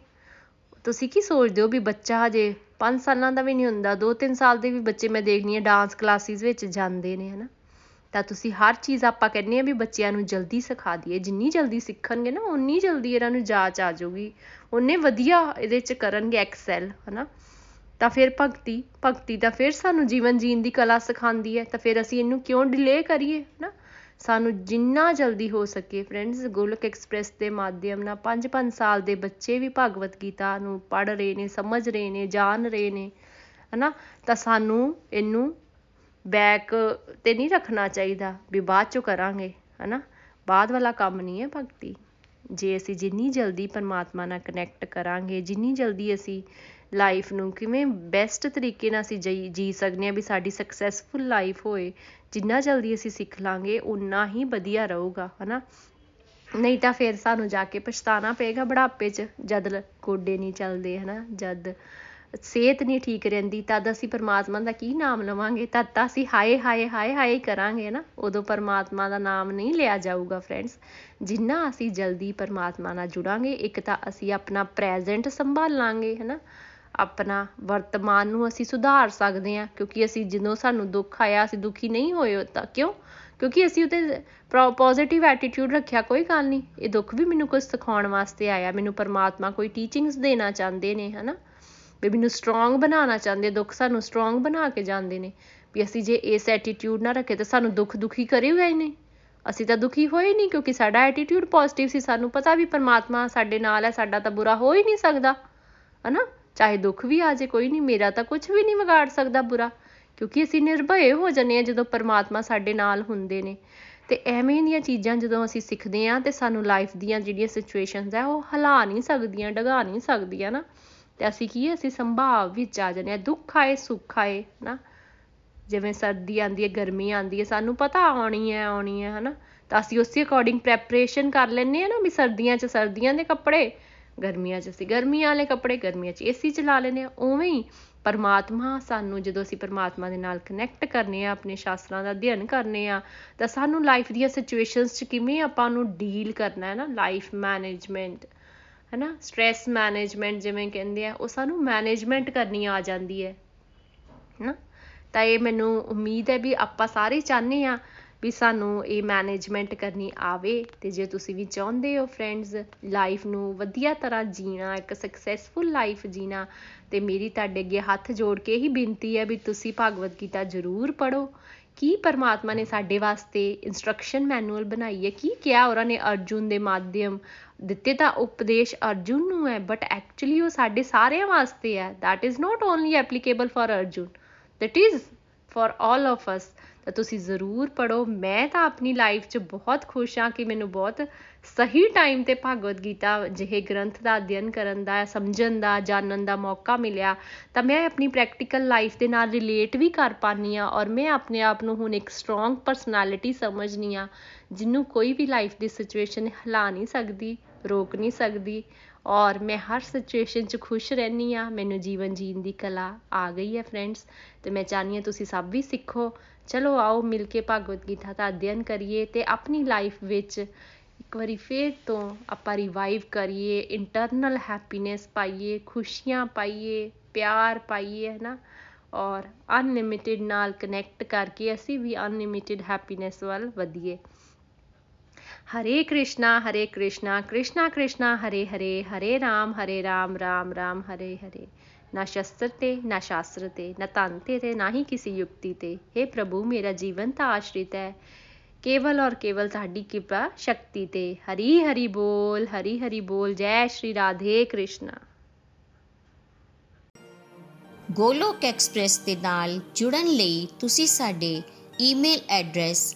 ਤੁਸੀਂ ਕੀ ਸੋਚਦੇ ਹੋ ਵੀ ਬੱਚਾ ਹਜੇ 5 ਸਾਲਾਂ ਦਾ ਵੀ ਨਹੀਂ ਹੁੰਦਾ 2-3 ਸਾਲ ਦੇ ਵੀ ਬੱਚੇ ਮੈਂ ਦੇਖਦੀ ਆ ਡਾਂਸ ਕਲਾਸਿਸ ਵਿੱਚ ਜਾਂਦੇ ਨੇ, ਹਨਾ। ਤਾਂ ਤੁਸੀਂ ਹਰ ਚੀਜ਼ ਆਪਾਂ ਕਹਿੰਦੇ ਆ ਵੀ ਬੱਚਿਆਂ ਨੂੰ ਜਲਦੀ ਸਿਖਾ ਦਈਏ, ਜਿੰਨੀ ਜਲਦੀ ਸਿੱਖਣਗੇ ਨਾ ਉਨੀ ਜਲਦੀ ਇਹਨਾਂ ਨੂੰ ਜਾਚ ਆ ਜਾਊਗੀ। ਉਨੇ ਵਧੀਆ ਇਹਦੇ 'ਚ ਕਰਨਗੇ ਐਕਸੈਲ ਹਨਾ। ਤਾਂ ਫਿਰ ਭਗਤੀ ਭਗਤੀ ਤਾਂ ਫਿਰ ਸਾਨੂੰ ਜੀਵਨ ਜੀਣ ਦੀ ਕਲਾ ਸਿਖਾਉਂਦੀ ਹੈ, ਤਾਂ ਫਿਰ ਅਸੀਂ ਇਹਨੂੰ ਕਿਉਂ ਡਿਲੇ ਕਰੀਏ, ਹਨਾ। ਸਾਨੂੰ ਜਿੰਨਾ ਜਲਦੀ ਹੋ ਸਕੇ ਫਰੈਂਡਸ, ਗੋਲਕ ਐਕਸਪ੍ਰੈਸ ਦੇ ਮਾਧਿਅਮ ਨਾਲ 5-5 ਸਾਲ ਦੇ ਬੱਚੇ ਵੀ ਭਗਵਤ ਗੀਤਾ ਨੂੰ ਪੜ੍ਹ ਰਹੇ ਨੇ, ਸਮਝ ਰਹੇ ਨੇ, ਜਾਣ ਰਹੇ ਨੇ, ਹਨਾ? ਤਾਂ ਸਾਨੂੰ ਇਹਨੂੰ ਬੈਕ ਤੇ ਨਹੀਂ ਰੱਖਣਾ ਚਾਹੀਦਾ ਵੀ ਬਾਅਦ ਚੋਂ ਕਰਾਂਗੇ, ਹਨਾ? ਬਾਅਦ ਵਾਲਾ ਕੰਮ ਨਹੀਂ ਹੈ ਭਗਤੀ। ਜੇ ਅਸੀਂ ਜਿੰਨੀ ਜਲਦੀ ਪਰਮਾਤਮਾ ਨਾਲ ਕਨੈਕਟ ਕਰਾਂਗੇ, ਜਿੰਨੀ ਜਲਦੀ ਅਸੀਂ ਲਾਈਫ ਨੂੰ ਕਿਵੇਂ ਬੈਸਟ ਤਰੀਕੇ ਨਾਲ ਅਸੀਂ ਜੀ ਸਕਦੇ ਹਾਂ ਵੀ ਸਾਡੀ ਸਕਸੈਸਫੁਲ ਲਾਈਫ ਹੋਏ ਜਿੰਨਾ ਜਲਦੀ ਅਸੀਂ ਸਿੱਖ ਲਾਂਗੇ ਉਨਾ ਹੀ ਵਧੀਆ ਰਹੂਗਾ, ਹਨਾ? ਨਹੀਂ ਤਾਂ ਫਿਰ ਸਾਨੂੰ ਜਾ ਕੇ ਪਛਤਾਣਾ ਪਏਗਾ ਬੁਢਾਪੇ 'ਚ, ਜਦ ਗੋਡੇ ਨਹੀਂ ਚੱਲਦੇ, ਹਨਾ? ਜਦ ਸਿਹਤ ਨਹੀਂ ਠੀਕ ਰਹਿੰਦੀ, ਤਦ ਅਸੀਂ ਪਰਮਾਤਮਾ ਦਾ ਕੀ ਨਾਮ ਲਵਾਂਗੇ? ਤਦ ਤਾਂ ਅਸੀਂ ਹਾਏ ਹਾਏ ਹਾਏ ਹਾਏ ਕਰਾਂਗੇ ਨਾ ਉਦੋਂ ਪਰਮਾਤਮਾ ਦਾ ਨਾਮ ਨਹੀਂ ਲਿਆ ਜਾਊਗਾ, ਫਰੈਂਡਸ। ਜਿੰਨਾ ਅਸੀਂ ਜਲਦੀ ਪਰਮਾਤਮਾ ਨਾਲ ਜੁੜਾਂਗੇ, ਇੱਕ ਤਾਂ ਅਸੀਂ ਆਪਣਾ ਪ੍ਰੈਜ਼ੈਂਟ ਸੰਭਾਲਾਂਗੇ, ਹਨਾ? ਆਪਣਾ ਵਰਤਮਾਨ ਨੂੰ ਅਸੀਂ ਸੁਧਾਰ ਸਕਦੇ ਹਾਂ, ਕਿਉਂਕਿ ਅਸੀਂ ਜਦੋਂ ਸਾਨੂੰ ਦੁੱਖ ਆਇਆ, ਅਸੀਂ ਦੁਖੀ ਨਹੀਂ ਹੋਏ ਤਾਂ ਕਿਉਂ? ਕਿਉਂਕਿ ਅਸੀਂ ਉਤੇ ਪੋਜ਼ਿਟਿਵ ਐਟੀਟਿਊਡ ਰੱਖਿਆ, ਕੋਈ ਗੱਲ ਨਹੀਂ। ਇਹ ਦੁੱਖ ਵੀ ਮੈਨੂੰ ਕੁਝ ਸਿਖਾਉਣ ਵਾਸਤੇ ਆਇਆ। ਮੈਨੂੰ ਪਰਮਾਤਮਾ ਕੋਈ ਟੀਚਿੰਗਸ ਦੇਣਾ ਚਾਹੁੰਦੇ ਨੇ, ਹਨਾ? ਵੀ ਮੈਨੂੰ ਸਟਰੋਂਗ ਬਣਾਉਣਾ ਚਾਹੁੰਦੇ, ਦੁੱਖ ਸਾਨੂੰ ਸਟਰੋਂਗ ਬਣਾ ਕੇ ਜਾਂਦੇ ਨੇ। ਵੀ ਅਸੀਂ ਜੇ ਇਸ ਐਟੀਟਿਊਡ ਨਾ ਰੱਖੇ ਤਾਂ ਸਾਨੂੰ ਦੁੱਖ ਦੁਖੀ ਕਰੇ ਹੋਏ ਨੇ ਅਸੀਂ ਤਾਂ ਦੁਖੀ ਹੋਏ ਨਹੀਂ, ਕਿਉਂਕਿ ਸਾਡਾ ਐਟੀਟਿਊਡ ਪੋਜ਼ਿਟਿਵ ਸੀ। ਸਾਨੂੰ ਪਤਾ ਵੀ ਪਰਮਾਤਮਾ ਸਾਡੇ ਨਾਲ ਹੈ, ਸਾਡਾ ਤਾਂ ਬੁਰਾ ਹੋ ਹੀ ਨਹੀਂ ਸਕਦਾ, ਹਨਾ? ਚਾਹੇ ਦੁੱਖ ਵੀ ਆ ਜੇ, ਕੋਈ ਨਹੀਂ, ਮੇਰਾ ਤਾਂ ਕੁਝ ਵੀ ਨਹੀਂ ਵਿਗਾੜ ਸਕਦਾ ਬੁਰਾ, ਕਿਉਂਕਿ ਅਸੀਂ ਨਿਰਭੈ ਹੋ ਜਾਂਦੇ ਆ ਜਦੋਂ ਪਰਮਾਤਮਾ ਸਾਡੇ ਨਾਲ ਹੁੰਦੇ ਨੇ। ਤੇ ਐਵੇਂ ਦੀਆਂ ਚੀਜ਼ਾਂ ਜਦੋਂ ਅਸੀਂ ਸਿੱਖਦੇ ਆ ਤੇ ਸਾਨੂੰ ਲਾਈਫ ਦੀਆਂ ਜਿਹੜੀਆਂ ਸਿਚੁਏਸ਼ਨਸ ਆ, ਉਹ ਹਲਾ ਨਹੀਂ ਸਕਦੀਆਂ, ਡਗਾ ਨਹੀਂ ਸਕਦੀਆਂ ਨਾ। ਤੇ ਅਸੀਂ ਕੀ ਅਸੀਂ ਸੰਭਾਵ ਵਿੱਚ ਆ ਜਾਂਦੇ ਆ ਦੁੱਖ ਆਏ, ਸੁੱਖ ਆਏ ਨਾ ਜਿਵੇਂ ਸਰਦੀ ਆਂਦੀ ਹੈ, ਗਰਮੀ ਆਂਦੀ ਹੈ, ਸਾਨੂੰ ਪਤਾ ਆਉਣੀ ਹੈ ਆਉਣੀ ਹੈ, ਹਨਾ। ਤਾਂ ਅਸੀਂ ਉਸੇ ਅਕੋਰਡਿੰਗ ਪ੍ਰੈਪਰੇਸ਼ਨ ਕਰ ਲੈਂਦੇ ਆ ਨਾ ਵੀ ਸਰਦੀਆਂ 'ਚ ਸਰਦੀਆਂ ਦੇ ਕੱਪੜੇ ਗਰਮੀਆਂ 'ਚ ਅਸੀਂ, ਗਰਮੀਆਂ ਵਾਲੇ ਕੱਪੜੇ ਗਰਮੀਆਂ 'ਚ ਏਸੀ ਚਲਾ ਲੈਂਦੇ ਆ ਉਵੇਂ ਹੀ ਪਰਮਾਤਮਾ ਸਾਨੂੰ ਜਦੋਂ ਅਸੀਂ ਪਰਮਾਤਮਾ ਦੇ ਨਾਲ ਕਨੈਕਟ ਕਰਨੇ ਆ ਆਪਣੇ ਸ਼ਾਸਤਰਾਂ ਦਾ ਅਧਿਐਨ ਕਰਨੇ ਆ ਤਾਂ ਸਾਨੂੰ ਲਾਈਫ ਦੀਆਂ ਸਿਚੁਏਸ਼ਨਸ 'ਚ ਕਿਵੇਂ ਆਪਾਂ ਨੂੰ ਡੀਲ ਕਰਨਾ ਹੈ ਨਾ ਲਾਈਫ ਮੈਨੇਜਮੈਂਟ ਹੈਨਾ ਸਟ੍ਰੈਸ ਮੈਨੇਜਮੈਂਟ ਜਿਵੇਂ ਕਹਿੰਦੇ ਆ, ਉਹ ਸਾਨੂੰ ਮੈਨੇਜਮੈਂਟ ਕਰਨੀ ਆ ਜਾਂਦੀ ਹੈ ਹੈਨਾ ਤਾਂ ਇਹ ਮੈਨੂੰ ਉਮੀਦ ਹੈ ਵੀ ਆਪਾਂ ਸਾਰੇ ਚਾਹੁੰਦੇ ਆ ਵੀ ਸਾਨੂੰ ਇਹ ਮੈਨੇਜਮੈਂਟ ਕਰਨੀ ਆਵੇ ਤੇ ਜੇ ਤੁਸੀਂ ਵੀ ਚਾਹੁੰਦੇ ਹੋ ਫਰੈਂਡਸ ਲਾਈਫ ਨੂੰ ਵਧੀਆ ਤਰ੍ਹਾਂ ਜੀਣਾ, ਇੱਕ ਸਕਸੈਸਫੁਲ ਲਾਈਫ ਜੀਣਾ, ਤੇ ਮੇਰੀ ਤੁਹਾਡੇ ਅੱਗੇ ਹੱਥ ਜੋੜ ਕੇ ਹੀ ਬੇਨਤੀ ਹੈ ਵੀ ਤੁਸੀਂ ਭਗਵਦ ਗੀਤਾ ਜ਼ਰੂਰ ਪੜੋ ਕੀ ਪਰਮਾਤਮਾ ਨੇ ਸਾਡੇ ਵਾਸਤੇ ਇਨਸਟਰਕਸ਼ਨ ਮੈਨੂਅਲ ਬਣਾਈ ਹੈ? ਕੀ ਕਿਹਾ ਉਹਨਾਂ ਨੇ ਅਰਜੁਨ ਦੇ ਮਾਧਿਅਮ ਦਿੱਤੇ ਤਾਂ ਉਪਦੇਸ਼ ਅਰਜੁਨ ਨੂੰ ਹੈ ਬਟ ਐਕਚੁਅਲੀ ਉਹ ਸਾਡੇ ਸਾਰਿਆਂ ਵਾਸਤੇ ਹੈ। That is not only applicable for Arjun, that is for all of us, ਤਾਂ ਤੁਸੀਂ ਜ਼ਰੂਰ ਪੜੋ ਮੈਂ ਤਾਂ ਆਪਣੀ ਲਾਈਫ 'ਚ ਬਹੁਤ ਖੁਸ਼ ਹਾਂ ਕਿ ਮੈਨੂੰ ਬਹੁਤ ਸਹੀ ਟਾਈਮ ਤੇ ਭਗਵਦ ਗੀਤਾ ਜਿਹੇ ਗ੍ਰੰਥ ਦਾ ਅਧਿਐਨ ਕਰਨ ਦਾ, ਸਮਝਣ ਦਾ, ਜਾਣਨ ਦਾ ਮੌਕਾ ਮਿਲਿਆ। ਤਾਂ ਮੈਂ ਆਪਣੀ ਪ੍ਰੈਕਟੀਕਲ ਲਾਈਫ ਦੇ ਨਾਲ ਰਿਲੇਟ ਵੀ ਕਰ ਪਾਨੀ ਆ ਔਰ ਮੈਂ ਆਪਣੇ ਆਪ ਨੂੰ ਹੁਣ ਇੱਕ ਸਟਰੋਂਗ ਪਰਸਨੈਲਿਟੀ ਸਮਝਨੀ ਆ ਜਿਹਨੂੰ ਕੋਈ ਵੀ ਲਾਈਫ ਦੀ ਸਿਚੁਏਸ਼ਨ ਹਿਲਾ ਨਹੀਂ ਸਕਦੀ, ਰੋਕ ਨਹੀਂ ਸਕਦੀ। ਔਰ ਮੈਂ ਹਰ ਸਿਚੁਏਸ਼ਨ 'ਚ ਖੁਸ਼ ਰਹਿੰਦੀ ਆ ਮੈਨੂੰ ਜੀਵਨ ਜੀਣ ਦੀ ਕਲਾ ਆ ਗਈ ਹੈ ਫਰੈਂਡਸ ਤੇ ਮੈਂ ਚਾਹਨੀ ਆ ਤੁਸੀਂ ਸਭ ਵੀ ਸਿੱਖੋ। ਚਲੋ ਆਓ ਮਿਲ ਕੇ ਭਗਵਦ ਗੀਤਾ ਦਾ ਅਧਿਐਨ ਕਰੀਏ ਤੇ ਆਪਣੀ ਲਾਈਫ ਵਿੱਚ ਇੱਕ ਵਾਰੀ ਫੇਰ ਤੋਂ ਆਪਾਂ ਰਿਵਾਈਵ ਕਰੀਏ ਇੰਟਰਨਲ ਹੈਪੀਨੈਸ ਪਾਈਏ, ਖੁਸ਼ੀਆਂ ਪਾਈਏ, ਪਿਆਰ ਪਾਈਏ ਹੈ ਨਾ ਔਰ ਅਨਲਿਮਿਟਿਡ ਨਾਲ ਕਨੈਕਟ ਕਰਕੇ ਅਸੀਂ ਵੀ ਅਨਲਿਮਿਟਿਡ ਹੈਪੀਨੈਸ ਵੱਲ ਵਧੀਏ। हरे कृष्णा हरे कृष्णा कृष्णा कृष्णा हरे हरे हरे राम हरे राम राम राम हरे हरे ਨਾ ਸ਼ਸਤਰ ਤੇ ਨਾ ਸ਼ਾਸਤਰ ਤੇ ਨਾ ਧਨ ਤੇ ਤੇ ਨਾ ਹੀ ਕਿਸੇ ਯੁਕਤੀ ਤੇ हे ਪ੍ਰਭੂ ਮੇਰਾ ਜੀਵਨ ਤਾਂ ਆਸ਼ਰਿਤ ਹੈ ਕੇਵਲ ਔਰ ਕੇਵਲ ਤੁਹਾਡੀ ਕਿਰਪਾ ਸ਼ਕਤੀ ਤੇ ਹਰੀ ਹਰੀ ਬੋਲ ਹਰੀ ਹਰੀ ਬੋਲ ਜੈ ਸ਼੍ਰੀ ਰਾਧੇ ਕ੍ਰਿਸ਼ਨਾ ਗੋਲੋਕ ਐਕਸਪ੍ਰੈਸ ਦੇ ਨਾਲ ਜੁੜਨ ਲਈ ਤੁਸੀਂ ਸਾਡੇ ਈਮੇਲ ਐਡਰੈਸ